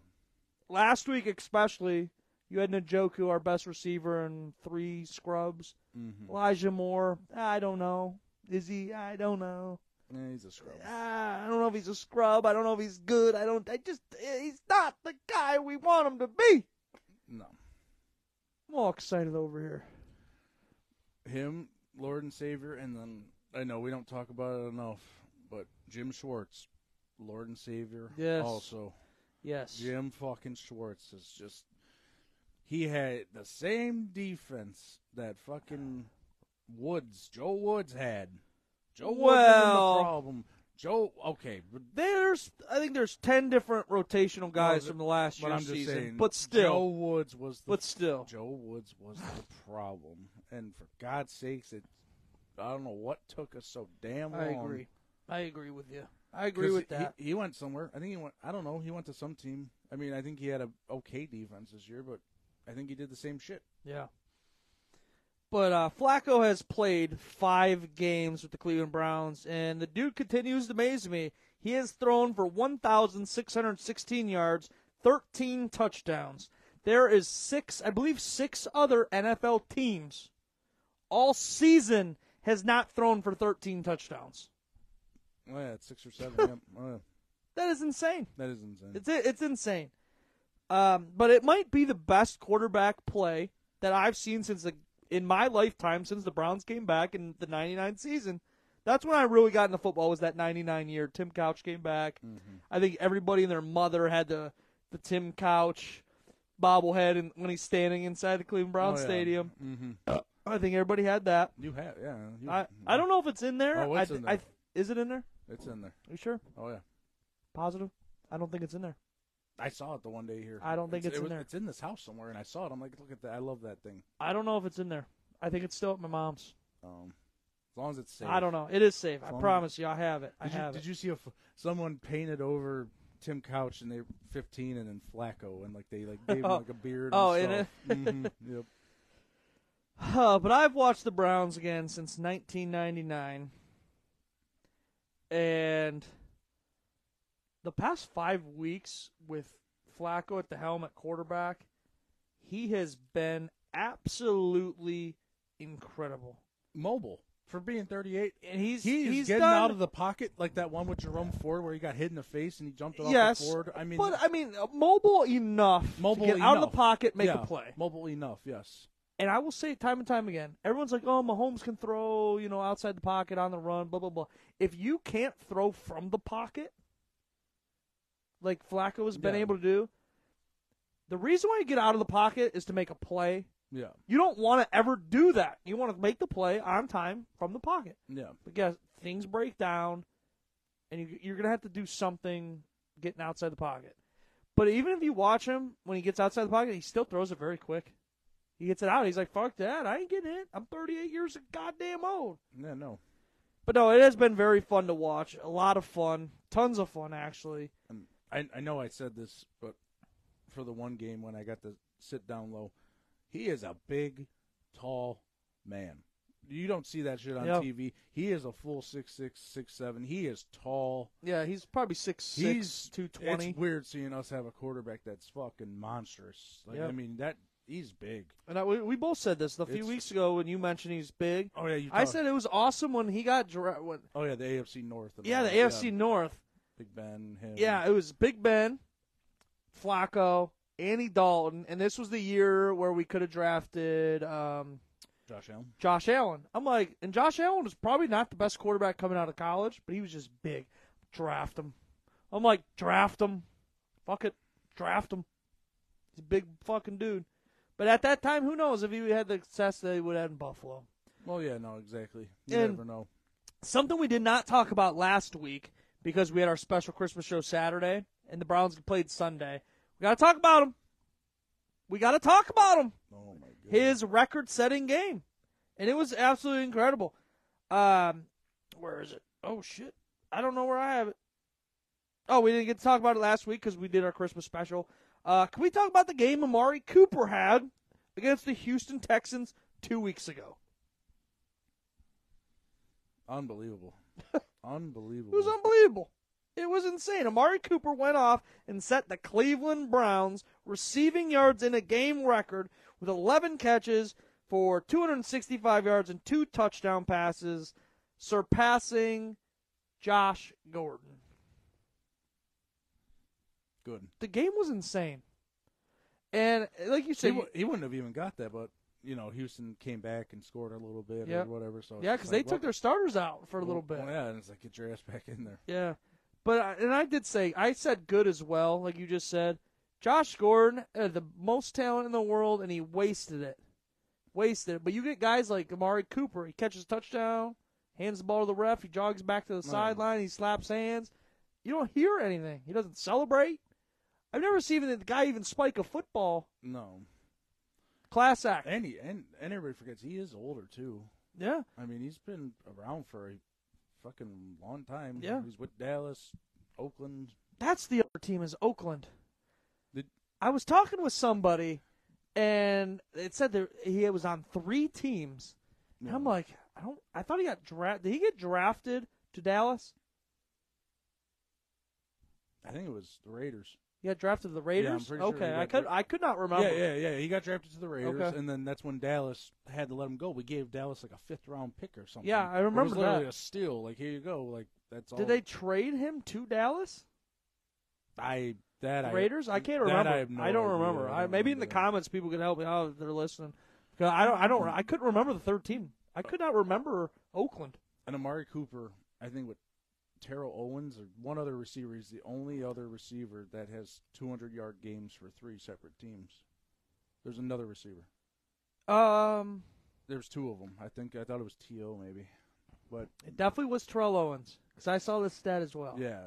last week especially, you had Njoku, our best receiver, and three scrubs. Mm-hmm. Elijah Moore, I don't know. Is he? I don't know. Yeah, he's a scrub. Ah, I don't know if he's a scrub. I don't know if he's good. I don't. I just. He's not the guy we want him to be. No. I'm all excited over here. Him, Lord and Savior, and then I know we don't talk about it enough, but Jim Schwartz, Lord and Savior, Yes. also. Yes. Jim fucking Schwartz is just he had the same defense that fucking Woods, Joe Woods had. Joe Woods Well- was the problem. Joe, okay, but, There's. I think there's ten different rotational guys from the last year's season. saying, but still. Joe Woods was the but still. Joe Woods was the problem, and for God's sakes, it I don't know what took us so damn long. I agree. I agree with you. I agree with that. He, he went somewhere. I think he went. I don't know. He went to some team. I mean, I think he had a okay defense this year, but I think he did the same shit. Yeah. But uh, Flacco has played five games with the Cleveland Browns, and the dude continues to amaze me. He has thrown for 1,616 yards, 13 touchdowns. There is six, I believe, six other NFL teams all season has not thrown for 13 touchdowns. Oh yeah, it's six or seven. yep. Oh, yeah. That is insane. That is insane. It's it's insane. Um, but it might be the best quarterback play that I've seen since the in my lifetime since the Browns came back in the '99 season. That's when I really got into football. Was that '99 year? Tim Couch came back. I think everybody and their mother had the the Tim Couch bobblehead, and when he's standing inside the Cleveland Browns Oh, yeah. Stadium, mm-hmm. I think everybody had that. You have, yeah. You, I I don't know if it's in there. Oh, it's I, in there. I, is it in there? It's in there. Are you sure? Oh yeah. Positive? I don't think it's in there. I saw it the one day here. I don't think it's it in was- there. It's in this house somewhere, and I saw it. I'm like, look at that. I love that thing. I don't know if it's in there. I think it's still at my mom's. Um, as long as it's safe. I don't know. It is safe. I promise you. I have it. I Did you, have did you see if someone painted over Tim Couch and they 15 and then Flacco and like they like gave him like a beard? Oh, and in stuff. Mhm, Yep. Uh, but I've watched the Browns again since 1999, and the past five weeks with Flacco at the helm at quarterback, he has been absolutely incredible. Mobile for being 38. And he's He's, he's getting done, out of the pocket like that one with Jerome Ford where he got hit in the face and he jumped it off yes, the Ford. I mean, but I mean, uh, mobile enough mobile to get out of the pocket, make yeah, a play. Mobile enough, yes. And I will say it time and time again. Everyone's like, "Oh, Mahomes can throw, you know, outside the pocket on the run, blah blah blah." If you can't throw from the pocket, like Flacco has been Yeah. able to do, the reason why you get out of the pocket is to make a play. Yeah, You don't want to ever do that. You want to make the play on time from the pocket. yeah. But guess things break down, and you, you're gonna have to do something getting outside the pocket. But even if you watch him when he gets outside the pocket, he still throws it very quick. He gets it out. He's like, "Fuck that! I ain't getting it. I'm 38 years of goddamn old." Yeah, no. But no, it has been very fun to watch. A lot of fun, tons of fun actually. Um, I I know I said this, but for the one game when I got to sit down low, he is a big, tall man. You don't see that shit on Yeah. TV. He is a full six six six seven. He is tall. Yeah, he's probably six He's six, two twenty. It's weird seeing us have a quarterback that's fucking monstrous. Like Yep. I mean that he's big. And I, we, we both said this a few It's- weeks ago when you mentioned he's big. Oh yeah, you. I said it was awesome when he got dra- when, Oh yeah, the AFC North. yeah the AFC North. Big Ben. Him. Yeah, it was Big Ben, Flacco, Andy Dalton, and this was the year where we could have drafted um, Josh Allen. Josh Allen. I'm like, and Josh Allen was probably not the best quarterback coming out of college, but he was just big. draft him. I'm like, draft him. Fuck it, draft him. He's a big fucking dude. But at that time, who knows if he had the success that he would have in Buffalo. Well, yeah, no, exactly. You And- never know. Something we did not talk about last week because we had our special Christmas show Saturday and the Browns played Sunday. We got to talk about him. We got to talk about him. Oh my god. His record-setting game, and it was absolutely incredible. Um, where is it? Oh shit! I don't know where I have it. Oh, we didn't get to talk about it last week because we did our Christmas special. Uh, can we talk about the game Amari Cooper had against the Houston Texans two weeks ago? Unbelievable. Unbelievable. It was unbelievable. It was insane. Amari Cooper went off and set the Cleveland Browns receiving yards in a game record with 11 catches for 265 yards and two touchdown passes, surpassing Josh Gordon. Good. The game was insane. And like you He, w- he wouldn't have even got that, but you know, Houston came back and scored a little bit Yep. or whatever. So yeah, because they took their starters out for a well, little bit. well, yeah, and it's like get your ass back in there. Yeah, but I, and I did say I said good as well, like you just said. Josh Gordon, uh, the most talent in the world, and he wasted it, wasted it. But you get guys like Amari Cooper. He catches a touchdown, hands the ball to the ref, he jogs back to the No. sideline, he slaps hands. You don't hear anything. He doesn't celebrate. I've never seen the guy even spike a football. No, Class act. and he and, and everybody forgets he is older too. Yeah, I mean, he's been around for a fucking long time. Yeah. he's with Dallas, Oakland. that's the other team is Oakland. Did- I was talking with somebody, and it said that he was on three teams. And I'm like, I don't. I thought he got drafted. Did he get drafted to Dallas? I think it was the Raiders. He got drafted to the Raiders. Sure okay, he I could. I could not remember. Yeah, yeah, yeah. He got drafted to the Raiders, Okay. and then that's when Dallas had to let him go. We gave Dallas like a fifth round pick or something. Yeah, I remember It was literally that. a steal. Like here you go. Like that's all. Did they trade him to Dallas? I that I Raiders? I can't remember. I no don't idea. remember. I I, don't maybe in the comments people could help me out if they're listening. Because I don't. I don't. I couldn't remember the third team. I could not remember Oakland. and Amari Cooper. I think with Terrell Owens or one other receiver, he's the only other receiver that has 200 yard games for three separate teams. There's another receiver. Um, There's two of them. I think I thought it was To maybe, but it definitely was Terrell Owens because I saw this stat as well. yeah.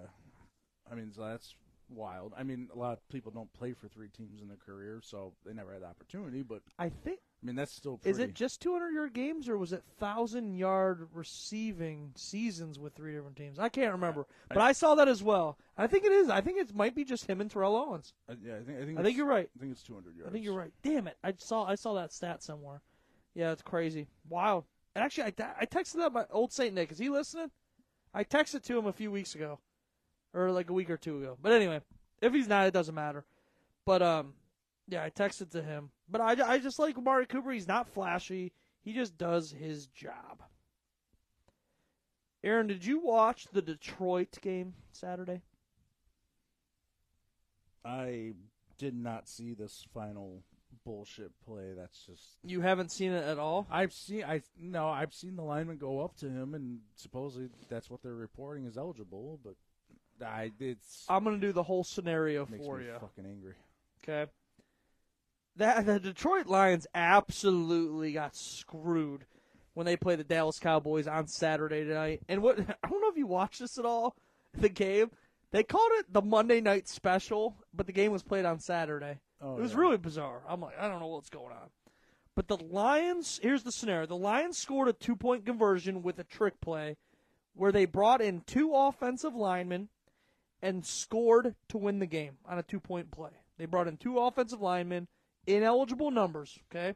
I mean so that's wild. I mean a lot of people don't play for three teams in their career, so they never had the opportunity. But I think I mean that's still pretty. is it just 200 yard games or was it thousand yard receiving seasons with three different teams? I can't remember, but I saw that as well. I think it is. I think it might be just him and Terrell Owens. Uh, yeah, I think I think I think it's- you're right. I think it's 200 yards. I think you're right. Damn it! I saw I saw that stat somewhere. Yeah, it's crazy. Wow. And actually, I, I texted that my old Saint Nick. Is he listening? I texted to him a few weeks ago, or like a week or two ago. But anyway, if he's not, it doesn't matter. But um, yeah, I texted to him. But I, I just like Amari Cooper. He's not flashy. He just does his job. Aaron, did you watch the Detroit game Saturday? I did not see this final bullshit play. That's just You haven't seen it at all. I've seen I no I've seen the lineman go up to him and supposedly that's what they're reporting is eligible, but I it's I'm gonna do the whole scenario makes for me you. fucking angry. Okay. That the Detroit Lions absolutely got screwed when they played the Dallas Cowboys on Saturday night. And what I don't know if you watched this at all, the game. They called it the Monday night special, but the game was played on Saturday. Oh, it was yeah. really bizarre. I'm like, I don't know what's going on. But the Lions, here's the scenario. The Lions scored a two point conversion with a trick play where they brought in two offensive linemen and scored to win the game on a two point play. They brought in two offensive linemen, ineligible numbers, okay?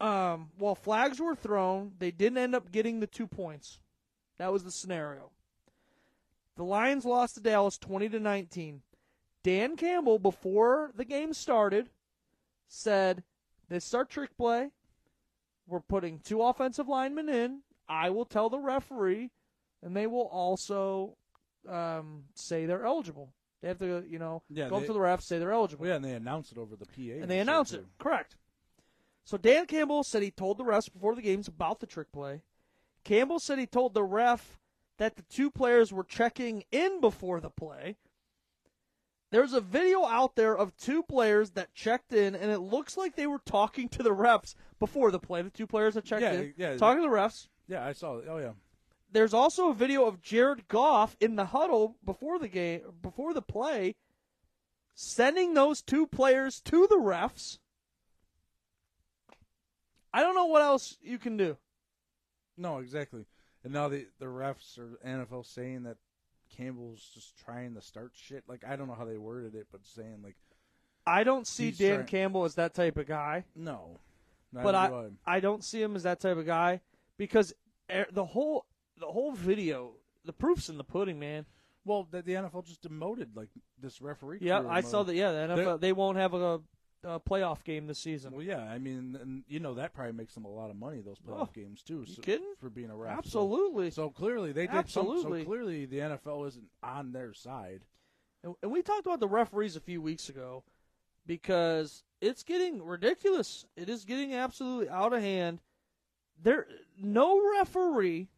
Um, while flags were thrown, they didn't end up getting the two points. That was the scenario. The Lions lost to Dallas 20 to 19. Dan Campbell, before the game started, said, This is our trick play. We're putting two offensive linemen in. I will tell the referee, and they will also um, say they're eligible. They have to, you know, Yeah, go up to the ref, say they're eligible. Yeah, and they announce it over the PA. and they announce it. Correct. So Dan Campbell said he told the refs before the games about the trick play. Campbell said he told the ref that the two players were checking in before the play. There's a video out there of two players that checked in, and it looks like they were talking to the refs before the play. The two players that checked Yeah, in, yeah. talking to the refs. Yeah, I saw it. Oh yeah. There's also a video of Jared Goff in the huddle before the game, before the play, sending those two players to the refs. I don't know what else you can do. No, exactly. And now the the refs or NFL saying that Campbell's just trying to start shit. Like I don't know how they worded it, but saying like I don't see Dan trying- Campbell as that type of guy, no. but I, I don't see him as that type of guy because er, the whole the whole video, the proof's in the pudding, man. Well, the, the NFL just demoted like this referee. Yeah, I saw that. Yeah, the NFL, they won't have a, a playoff game this season. Well, yeah, I mean, and you know that probably makes them a lot of money those playoff Oh, games too. you so- kidding? For being a ref, so- Absolutely. So, clearly they did Absolutely. Some, so clearly the NFL isn't on their side. And and we talked about the referees a few weeks ago because it's getting ridiculous. It is getting absolutely out of hand. There, no referee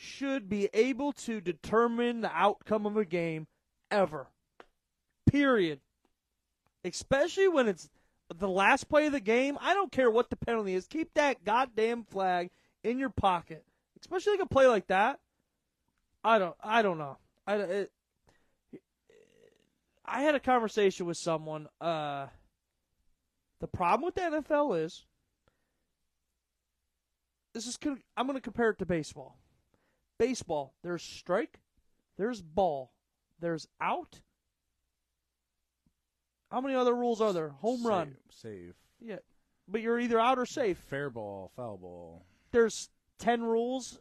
should be able to determine the outcome of a game ever. Period. Especially when it's the last play of the game. I don't care what the penalty is. Keep that goddamn flag in your pocket. Especially like a play like that. I don't. I don't know. I. It, I had a conversation with someone. Uh, the problem with the NFL is this is. I'm going to compare it to baseball. Baseball, there's strike, there's ball, there's out. How many other rules are there? Home run. save, Yeah, but you're either out or safe. fair ball, foul ball. There's ten rules.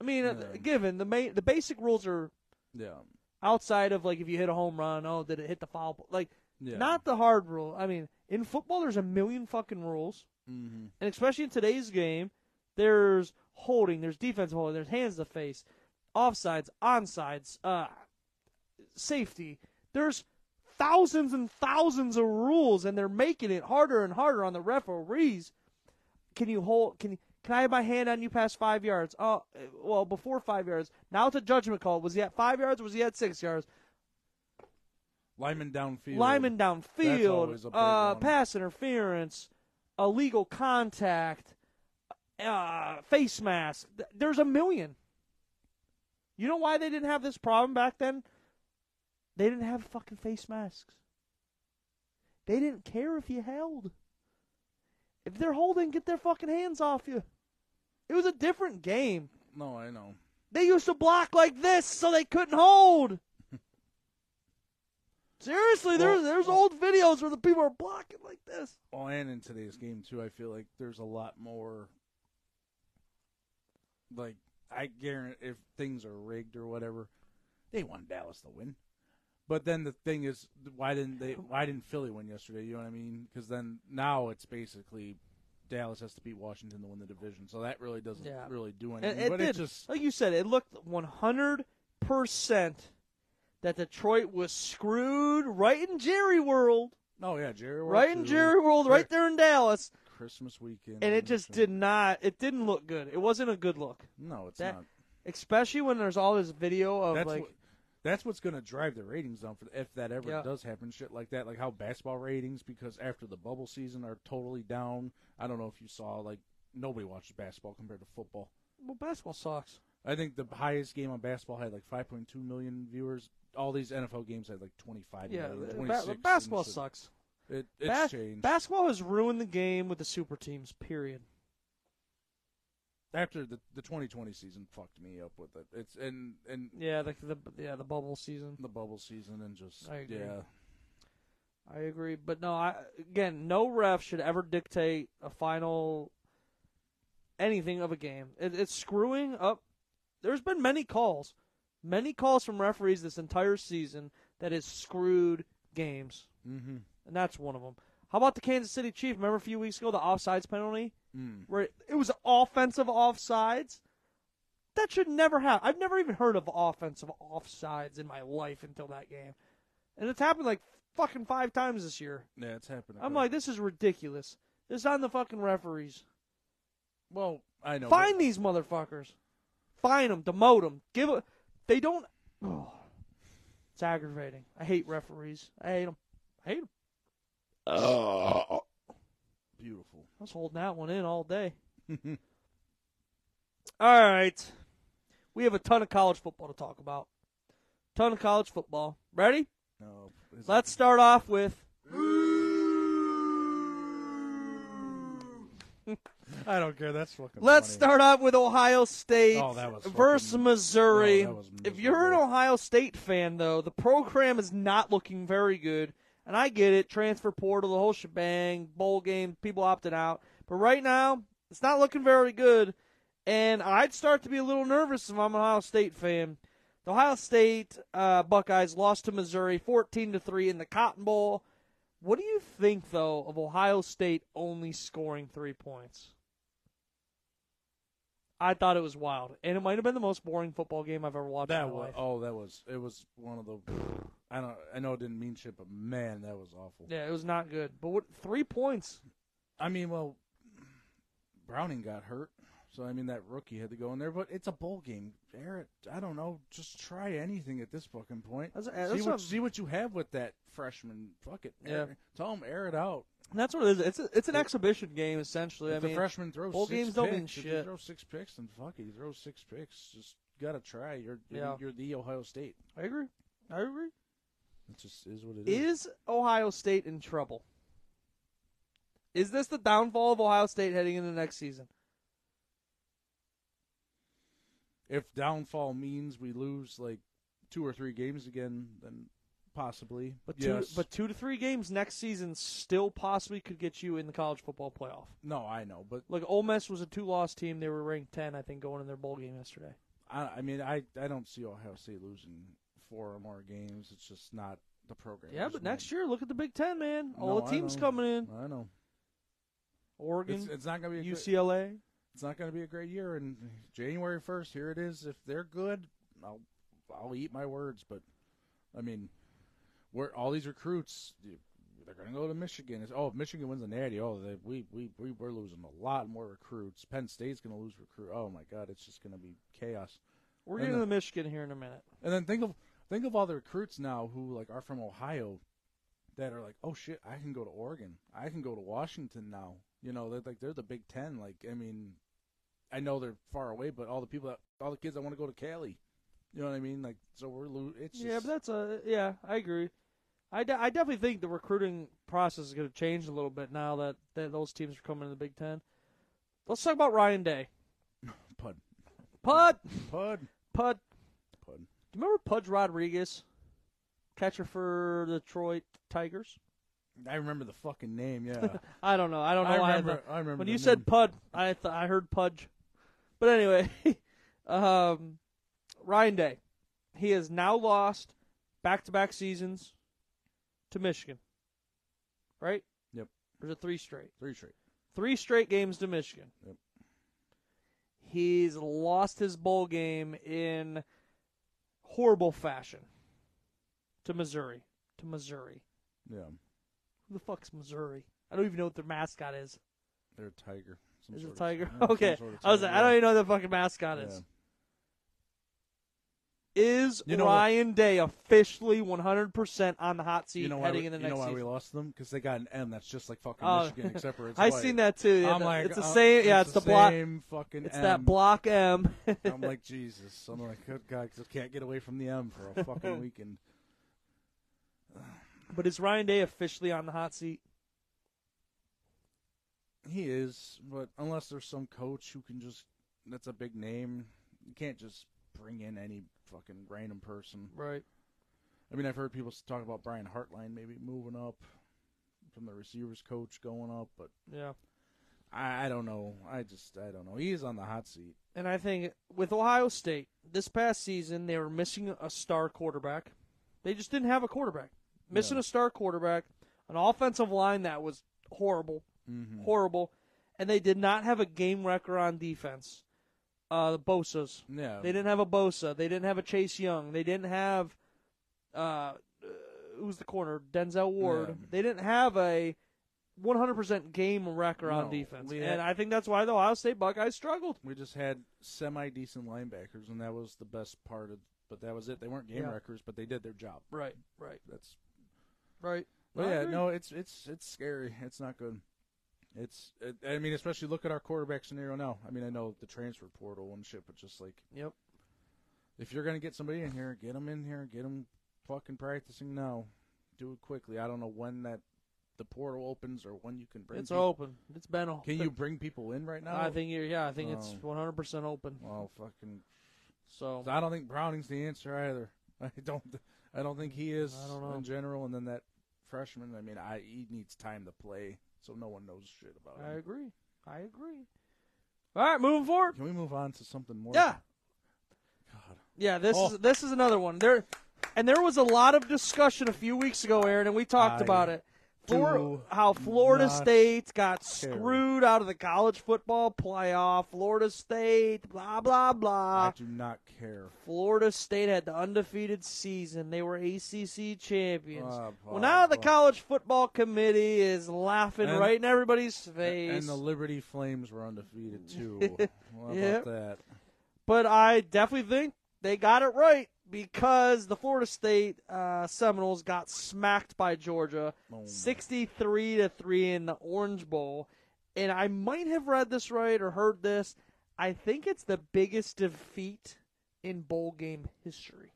I mean, uh Yeah. given the main, the basic rules are Yeah, outside of like if you hit a home run, oh, did it hit the foul? pole? Like yeah. not the hard rule. I mean, in football, there's a million fucking rules, hmm and especially in today's game, there's holding, there's defensive holding, there's hands to face, offsides, onsides, uh, safety. There's thousands and thousands of rules, and they're making it harder and harder on the referees. Can you hold? Can? Can I have my hand on you past five yards? Oh, well, before five yards. Now it's a judgment call. Was he at five yards? Or was he at six yards? Lineman downfield. Always downfield, uh, pass interference, illegal contact, uh, face mask. There's a million. You know why they didn't have this problem back then? They didn't have fucking face masks. They didn't care if you held. If they're holding, get their fucking hands off you. It was a different game. No, I know. They used to block like this so they couldn't hold. Seriously, there's Well- there's old videos where the people are blocking like this. Well, and in today's game too, I feel like there's a lot more. Like I guarantee, if things are rigged or whatever, they want Dallas to win. But then the thing is, why didn't they? Why didn't Philly win yesterday? You know what I mean? Because then now it's basically Dallas has to beat Washington to win the division. So that really doesn't Yeah. really do anything. it but did, it just like you said, it looked 100% that Detroit was screwed right in Jerry World, oh yeah, Jerry World right in. Jerry World, right there in Dallas, Christmas weekend, and it just did not. It didn't look good. It wasn't a good look, No, it's that- not. especially when there's all this video of that's like. what, that's what's going to drive the ratings down for if that ever Yeah. does happen. Shit like that, like how basketball ratings because after the bubble season are totally down. I don't know if you saw like nobody watches basketball compared to football. well, basketball sucks. I think the highest game on basketball had like 5.2 million viewers. All these NFL games had like 25 Yeah, million, ba- basketball sucks. It, it's Bas- changed Basketball has ruined the game with the super teams. Period. after the the 2020 season. Fucked me up with it. It's and and Yeah, the, the yeah the bubble season. the bubble season and just I agree. yeah. I agree, but no, I again, no ref should ever dictate a final anything of a game. It, it's screwing up. There's been many calls, many calls from referees this entire season that has screwed games, Mm-hmm. And that's one of them. How about the Kansas City Chiefs? Remember a few weeks ago the offsides penalty, Mm. where it, was offensive offsides. That should never happen. I've never even heard of offensive offsides in my life until that game, and it's happened like fucking five times this year. Yeah, it's happening. I'm like, this is ridiculous. This is on the fucking referees. well, I know. Find but- these motherfuckers. fine them, demote them, give a. They don't. Oh, it's aggravating. I hate referees. I hate them. I hate them. Oh, beautiful. I was holding that one in all day. all right, we have a ton of college football to talk about. Ton of college football. Ready? No, is Let's start off with. I don't care. That's fucking. Let's funny. start off with Ohio State Oh, that was versus fucking- Missouri. Oh, that was if you're an. Ohio State fan, though, the program is not looking very good. And I get it, transfer portal, the whole shebang, bowl game, people opting out. But right now, it's not looking very good. And I'd start to be a little nervous if I'm an Ohio State fan. The Ohio State uh, Buckeyes lost to Missouri 14 to 3 in the Cotton Bowl. What do you think, though, of Ohio State only scoring three points? I thought it was wild, and it might have been the most boring football game I've ever watched. in That was life. oh, that was it was one of the. I don't. I know it didn't mean shit, but man, that was awful. Yeah, it was not good. But what three points? I mean, well, Browning got hurt, so I mean that rookie had to go in there. But it's a bowl game, Eric. I don't know. Just try anything at this fucking point. That's- see that's what what- see what you have with that freshman. Fuck it. Yeah. Air, tell him air it out. That's what it is. It's a, it's an exhibition game essentially. If I the mean, freshman throws bowl six games picks, don't mean if he shit. throws six picks, then fuck it. He throws six picks. Just gotta try. You're you're, Yeah. you're the Ohio State. I agree. I agree. It just is what it is. Is Ohio State in trouble? Is this the downfall of Ohio State heading into next season? If downfall means we lose like two or three games again, then possibly. But two, yes. but two to three games next season still possibly could get you in the college football playoff. no, I know, but Look, Ole Miss was a two-loss team. They were ranked ten, I think, going in their bowl game yesterday. I, I mean, I I don't see Ohio State losing four or more games. It's just not the program. Yeah, but next year, look at the Big Ten, man. All No, the teams coming in: I know. Oregon, It's, it's not gonna be a great, UCLA. it's not gonna be a great year. And January first, here it is. If they're good, I'll I'll eat my words. But I mean, we're all these recruits. They're gonna go to Michigan. It's, oh, if Michigan wins the Natty, oh, they, we we we we're losing a lot more recruits. Penn State's gonna lose recruit. Oh my God, it's just gonna be chaos. We're And getting the- to Michigan here in a minute. And then think of think of all the recruits now who like are from Ohio that are like, oh shit, I can go to Oregon, I can go to Washington now. You know, they're like they're the Big Ten. Like, I mean, I know they're far away, but all the people that all the kids that want to go to Cali, you know what I mean? Like, so we're lo- it's Yeah, just, but that's a yeah. I agree. I, de- I definitely think the recruiting process is going to change a little bit now that, that those teams are coming in the Big Ten. Let's talk about Ryan Day. Pud, Pud, Pud, Pud. You remember Pudge Rodriguez, catcher for the Detroit Tigers? I remember the fucking name. Yeah, I don't know. I don't know. I remember. thought- I remember when you name. said Pud, I th- I heard Pudge. But anyway, um, Ryan Day, he has now lost back-to-back seasons to Michigan. Right? Yep. Or is it three straight? three straight. Three straight games to Michigan. Yep. He's lost his bowl game in horrible fashion to Missouri. To Missouri. Yeah, Who the fuck's Missouri? I don't even know what their mascot is. they're a tiger. Some Is it a tiger? Of, okay. sort of I was like, I don't even know what the fucking mascot is. Is You know what- Ryan Day officially 100% on the hot seat You know heading We, into you next know why we lost them? Because they got an M that's just like fucking Oh. Michigan, except for it's I white. seen that too. Yeah, I'm the- like, it's the uh, same. Yeah, it's, the, block. Same fucking It's M. that block M. I'm like Jesus. I'm like, good God, 'cause I can't get away from the M for a fucking weekend. but is Ryan Day officially on the hot seat? He is, but unless there's some coach who can just that's a big name, you can't just bring in any fucking random person. Right. I mean, I've heard people talk about Brian Hartline maybe moving up from the receivers coach going up, but Yeah. I, I don't know. I just I don't know. He is on the hot seat. And I think with Ohio State, this past season, they were missing a star quarterback. They just didn't have a quarterback. Missing Yeah. a star quarterback, an offensive line that was horrible, Mm-hmm. horrible, and they did not have a game wrecker on defense. Uh, the Bosa's. Yeah, They didn't have a Bosa. They didn't have a Chase Young. They didn't have uh, uh who's the corner? Denzel Ward. Yeah. They didn't have a 100% game wrecker on defense. we and I think that's why the Ohio State Buckeyes struggled. We just had semi decent linebackers, and that was the best part of. But that was it. They weren't game Yeah. wreckers, but they did their job. Right, right, That's. right. But yeah, no, it's it's it's scary. It's not good. It's. It, I mean, especially look at our quarterback scenario now. I mean, I know the transfer portal and shit, but just like Yep. if you're gonna get somebody in here, get them in here, get them fucking practicing now. Do it quickly. I don't know when that the portal opens or when you can bring. It's people. open. It's been open. Can you bring people in right now? I think you're, yeah, I think it's Oh. 100% open. Well, fucking. So, I don't think Browning's the answer either. I don't. I don't think he is I don't know. in general. And then that freshman. I mean, I he needs time to play, so no one knows shit about it. I him. agree. I agree. All right, moving forward. Can we move on to something more? Yeah. God. Yeah, this Oh. is this is another one. There and there was a lot of discussion a few weeks ago, Aaron, and we talked I about it. For how Florida State got care. screwed out of the college football playoff. Florida State, blah blah blah. I blah. do not care. Florida State had the undefeated season. They were ACC champions. Ah, well, ah, now the ah. college football committee is laughing And- right in everybody's face. And the Liberty Flames were undefeated too. Yep. about that? But I definitely think they got it right because the Florida State uh, Seminoles got smacked by Georgia, Oh, sixty-three to three in the Orange Bowl, and I might have read this right or heard this. I think it's the biggest defeat in bowl game history.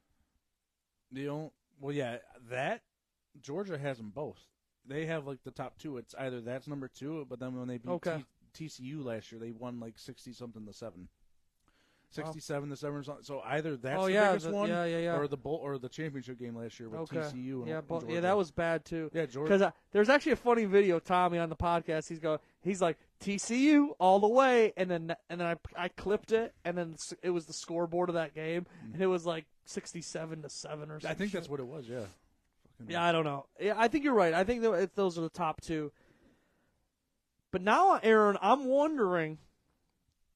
The only, well, yeah, that Georgia has them both. They have like the top two. It's either that's number two, but then when they beat Okay. T- TCU last year, they won like sixty something to seven. Sixty-seven to seven, or something. so either that's Oh, the yeah, biggest the- one, yeah, yeah, yeah. or the bowl, or the championship game last year with Okay, TCU. And, yeah, bo- yeah, that was bad too. yeah, Georgia. Because uh, there's actually a funny video, Tommy, on the podcast. He's go, he's like TCU all the way, and then and then I I clipped it, and then it was the scoreboard of that game, and it was like sixty-seven to seven or something. I think that's what it was. Yeah. Fucking- Yeah, I don't know. Yeah, I think you're right. I think those are the top two. But now, Aaron, I'm wondering,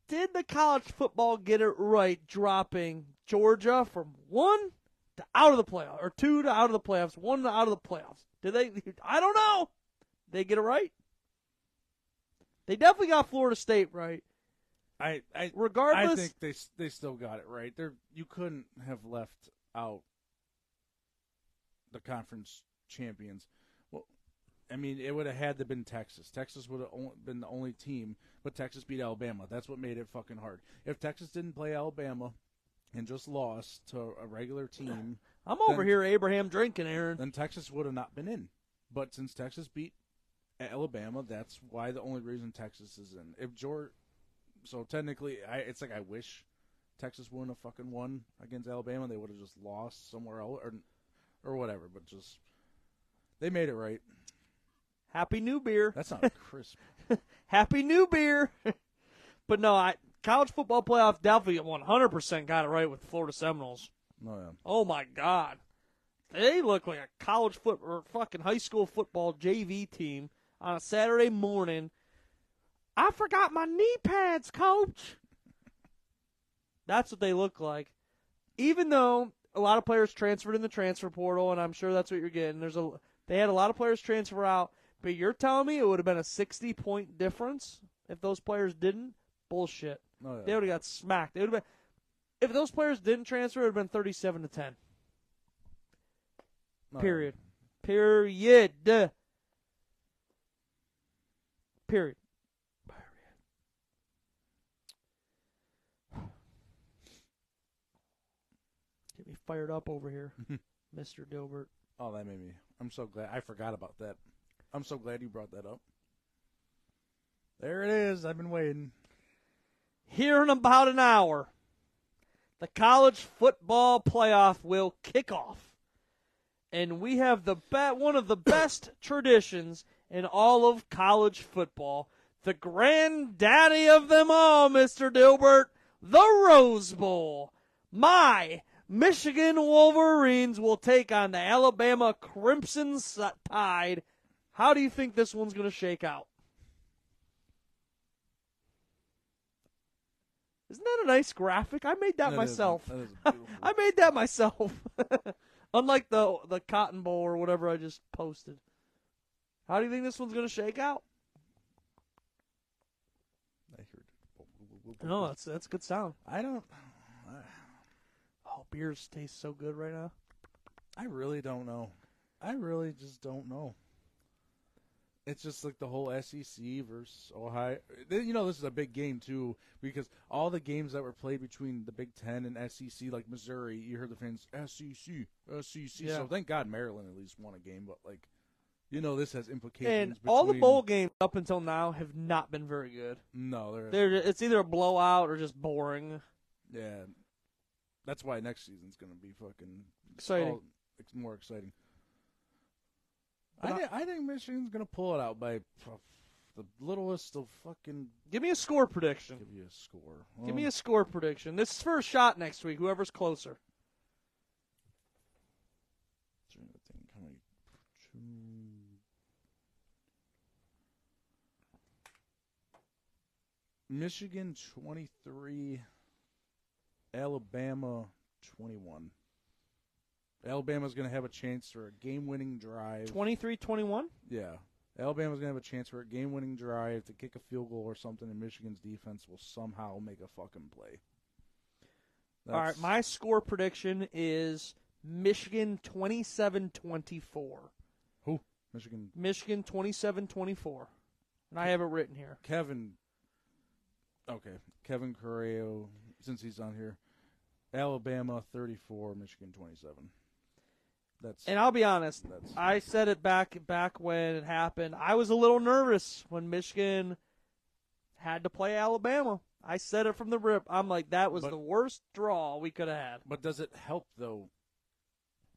did the college football get it right dropping Georgia from one to out of the playoffs, or two to out of the playoffs, one to out of the playoffs? Did they? I don't know. They get it right. They definitely got Florida State right. I I Regardless, I think they they still got it right. They're you couldn't have left out the conference champions. I mean, it would have had to been Texas. Texas would have been the only team, but Texas beat Alabama. That's what made it fucking hard. If Texas didn't play Alabama and just lost to a regular team, I'm over then- here, Abraham drinking, Aaron. then Texas would have not been in. But since Texas beat Alabama, that's why the only reason Texas is in. If Georgia, so technically, I it's like I wish Texas wouldn't have fucking won against Alabama. They would have just lost somewhere else or or whatever. But just they made it right. Happy New Beer. That's not crisp. Happy New Beer. but no, I college football playoff definitely 100% got it right with the Florida Seminoles. No, yeah. Oh my God, they look like a college foot or fucking high school football JV team on a Saturday morning. I forgot my knee pads, coach. That's what they look like. Even though a lot of players transferred in the transfer portal, and I'm sure that's what you're getting. There's a they had a lot of players transfer out, but you're telling me it would have been a 60 point difference if those players didn't? Bullshit. Oh, no, They would have got smacked. They would have been if those players didn't transfer, it would have been 37 to 10. No, yeah. Period. Period. Period. Get me fired up over here, Mr. Dilbert. Oh, that made me. I'm so glad. I forgot about that. I'm so glad you brought that up. There it is. I've been waiting. Here in about an hour, the college football playoff will kick off. And we have the be- one of the best traditions in all of college football. The granddaddy of them all, Mr. Dilbert, the Rose Bowl. My Michigan Wolverines will take on the Alabama Crimson Tide. How do you think this one's going to shake out? Isn't that a nice graphic? I made that, That is- myself. that is. I made that myself. Unlike the the Cotton Bowl or whatever I just posted. How do you think this one's going to shake out? I heard. No, that's that's a good sound. I don't. Oh, beers taste so good right now. I really don't know. I really just don't know. It's just like the whole SEC versus Ohio. You know, this is a big game too because all the games that were played between the Big Ten and SEC, like Missouri, you heard the fans SEC, SEC. Yeah. So thank God Maryland at least won a game, but like, you know, this has implications. And all the bowl games up until now have not been very good. No, they're, They're it's either a blowout or just boring. yeah. That's why next season's gonna be fucking Exciting. all- more exciting. I, I- thi- I think Michigan's gonna pull it out by the littlest of fucking. Give me a score prediction. Give you a score. Give me a score prediction. This is for a shot next week. Whoever's closer. trying to think how many. two- Michigan twenty three, Alabama twenty one. Alabama's going to have a chance for a game-winning drive. 23-21? Yeah. Alabama's going to have a chance for a game winning drive to kick a field goal or something, and Michigan's defense will somehow make a fucking play. All right, my score prediction is Michigan 27-24. Who? Michigan. Michigan 27-24. And I have it written here. Kevin. Okay. Kevin Correo, since he's on here. Alabama 34, Michigan 27. That's. And I'll be honest, I said it back back when it happened. I was a little nervous when Michigan had to play Alabama. I said it from the rip. I'm like, that was But- the worst draw we could have had. but does it help, though?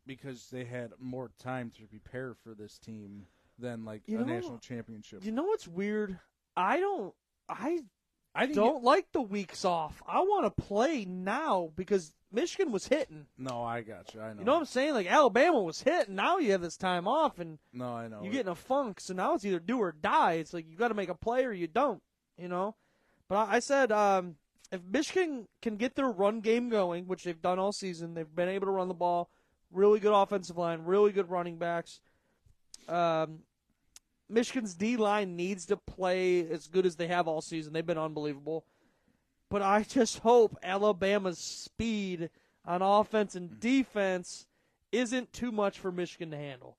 Because they had more time to prepare for this team than, like, You a know, national championship. You know what's weird? I don't. I I don't like the weeks off. I want to play now because Michigan was hitting. No, I got you. I know. You know what I'm saying? Like Alabama was hitting. Now you have this time off, and No, I know. you get in a funk. So now it's either do or die. It's like you got to make a play or you don't. You know. But I I said um, if Michigan can get their run game going, which they've done all season, they've been able to run the ball. Really good offensive line, really good running backs. Um, Michigan's D line needs to play as good as they have all season. They've been unbelievable. But I just hope Alabama's speed on offense and defense isn't too much for Michigan to handle.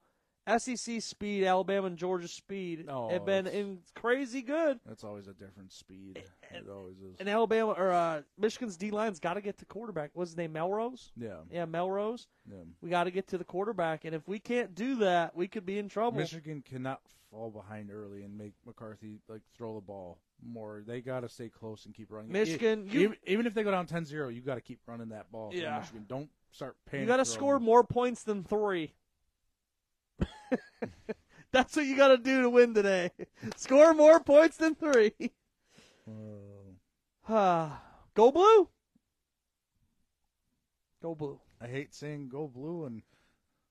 SEC speed, Alabama and Georgia speed Oh, have been in crazy good. That's always a different speed. It always is. And Alabama or uh, Michigan's D line's got to get to quarterback. What's his name? Melrose. Yeah. Yeah, Melrose. yeah. We got to get to the quarterback, and if we can't do that, we could be in trouble. Michigan cannot fall behind early and make McCarthy like throw the ball more. They got to stay close and keep running. Michigan, E- you- even, even if they go down 10-0, you got to keep running that ball. Yeah. Michigan. Don't start paying. You got to score more points than three. That's what you got to do to win today. Score more points than three. Ah, go blue. Go blue. I hate saying go blue and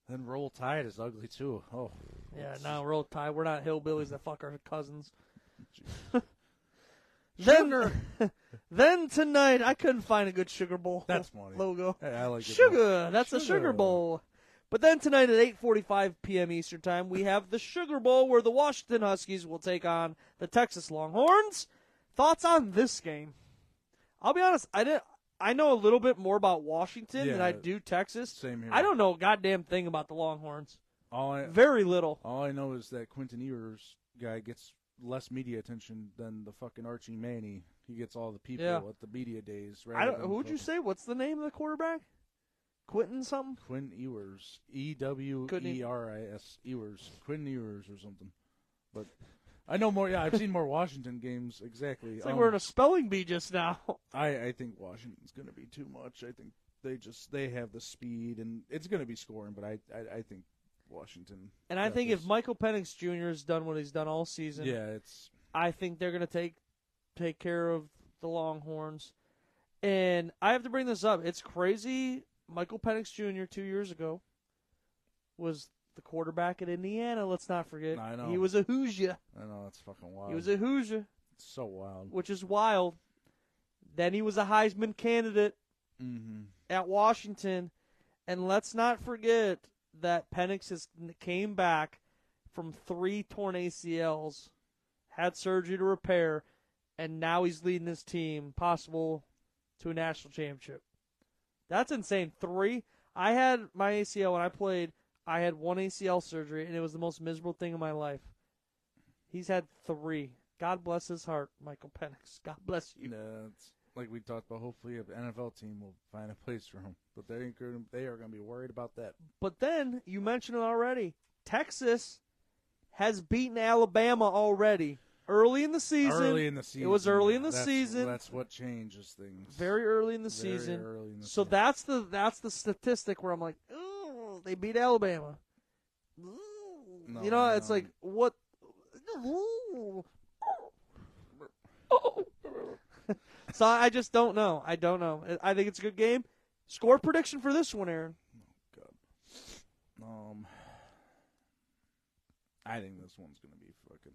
then roll tide is ugly too. Oh, Yeah, now roll tide. We're not hillbillies that fuck our cousins. Then, then tonight, I couldn't find a good Sugar Bowl That's funny. logo. Hey, I like it. Sugar. That's a Sugar. Sugar Bowl. But then tonight at 8:45 p.m. Eastern Time, we have the Sugar Bowl where the Washington Huskies will take on the Texas Longhorns. Thoughts on this game? I'll be honest, I didn't I know a little bit more about Washington than I do Texas. Same here. I don't know a goddamn thing about the Longhorns. All I Very little. all I know is that Quentin Ewers guy gets less media attention than the fucking Archie Manning. He gets all the people Yeah. at the media days. I rather don't than who would you say what's the name of the quarterback? Quentin something? Quinn Ewers, E W E R I S Ewers, Quinn Ewers or something. But I know more. Yeah, I've seen more Washington games. Exactly. It's like Um, we're in a spelling bee just now. I I think Washington's going to be too much. I think they just they have the speed and it's going to be scoring. But I I, I think Washington. And I got think if. Michael Penix Jr. has done what he's done all season, yeah, it's I think they're going to take take care of the Longhorns. And I have to bring this up. It's crazy. Michael Penix Jr. two years ago was the quarterback at Indiana. Let's not forget. I know. He was a Hoosier. I know it's fucking wild. He was a Hoosier, it's so wild. which is wild. Then he was a Heisman candidate Mm-hmm. at Washington, and let's not forget that Penix has came back from three torn ACLs, had surgery to repair, and now he's leading his team possible to a national championship. That's insane. Three. I had my ACL when I played. I had one ACL surgery, and it was the most miserable thing in my life. He's had three. God bless his heart, Michael Penix. God bless you. Yeah, it's like we talked about. Hopefully, an NFL team will find a place for him, but they ain't they are going to be worried about that. But then you mentioned it already. Texas has beaten Alabama already early in the season. Early in the season, It was early in the That's- season. That's what changes things. very early in the Very season. in the so season. that's the that's the statistic where I'm like, oh, they beat Alabama. No, you know, I it's like what. so I just don't know. I don't know. I think it's a good game. Score prediction for this one, Aaron. Um, I think this one's gonna be fucking.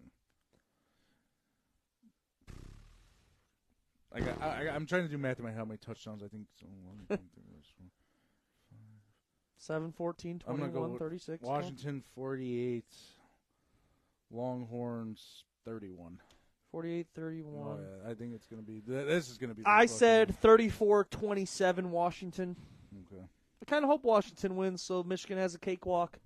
Like I, I, I'm trying to do math in my head. How many touchdowns I think? So one, two, three, four. 7, 14, I'm gonna 21, go with 36. Washington 48, Longhorns 31. 48, 31. Oh, yeah, I think it's gonna be. th- This is gonna be. the I said 34 27 Washington. Okay. I kind of hope Washington wins so Michigan has a cakewalk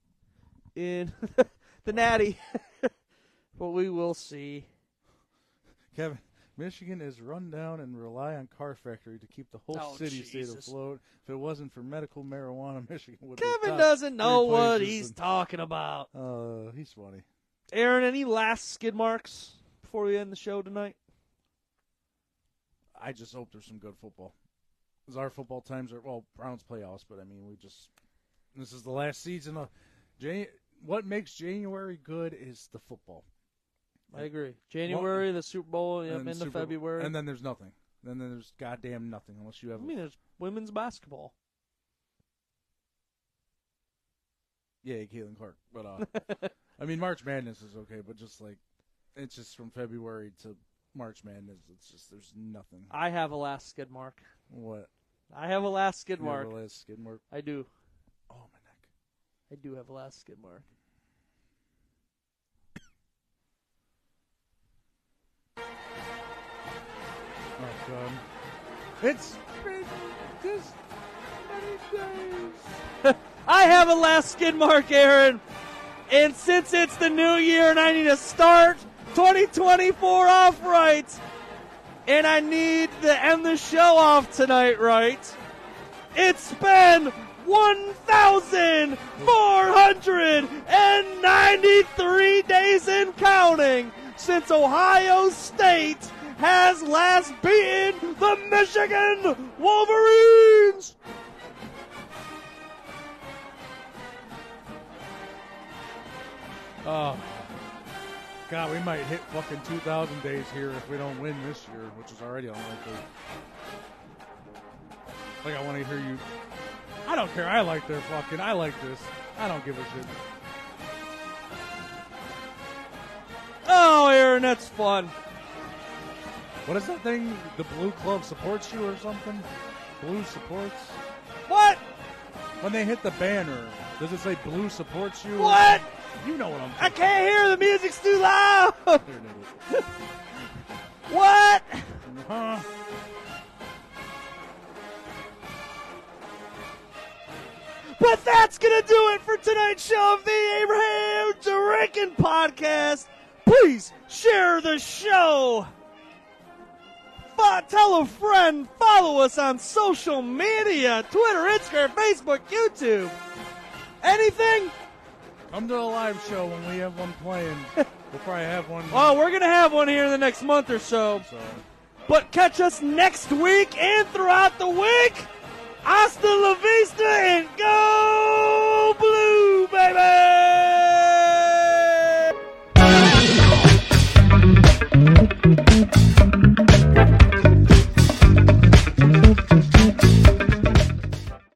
in the Natty. but we will see. Kevin, Michigan is run down and rely on Car Factory to keep the whole Oh, city state afloat. If it wasn't for medical marijuana, Michigan would. be Kevin doesn't know what he's in- talking about. Uh, he's funny. Aaron, any last skid marks before we end the show tonight? I just hope there's some good football. 'Cause our football times are well, Browns playoffs, but I mean, we just this is the last season of Jan- What makes January good is the football. I agree. January, the Super Bowl, yep, And into Super February. and then there's nothing. And Then there's goddamn nothing unless you have. I mean, there's women's basketball. Yeah, Caitlin Clark. But uh, I mean, March Madness is okay, but just like it's just from February to March Madness, it's just there's nothing. I have a last skid mark. What? I have a last skid You have mark. a last skid mark. I do. Oh my neck. I do have a last skid mark. It's been this many days. I have a last skin mark, Aaron. And since it's the new year and I need to start 2024 off right, and I need to end the show off tonight right, it's been 1,493 days and counting since Ohio State has last beaten the Michigan Wolverines. Oh. God, we might hit fucking 2,000 days here if we don't win this year, which is already unlikely. Like, I want to hear you. I don't care. I like their fucking. I like this. I don't give a shit. Oh, Aaron, that's fun. What is that thing? The blue club supports you or something? Blue supports? What? When they hit the banner, does it say blue supports you? What? You know what I'm I can't hear the music's too loud. You're an idiot. what? Huh? But that's gonna do it for tonight's show of the Abraham Drinking Podcast. Please share the show. Tell a friend. Follow us on social media: Twitter, Instagram, Facebook, YouTube. Anything? Come to a live show when we have one playing. we'll probably have one. Oh, we're gonna have one here in the next month or so. So, But catch us next week and throughout the week. Hasta la vista and go blue, baby!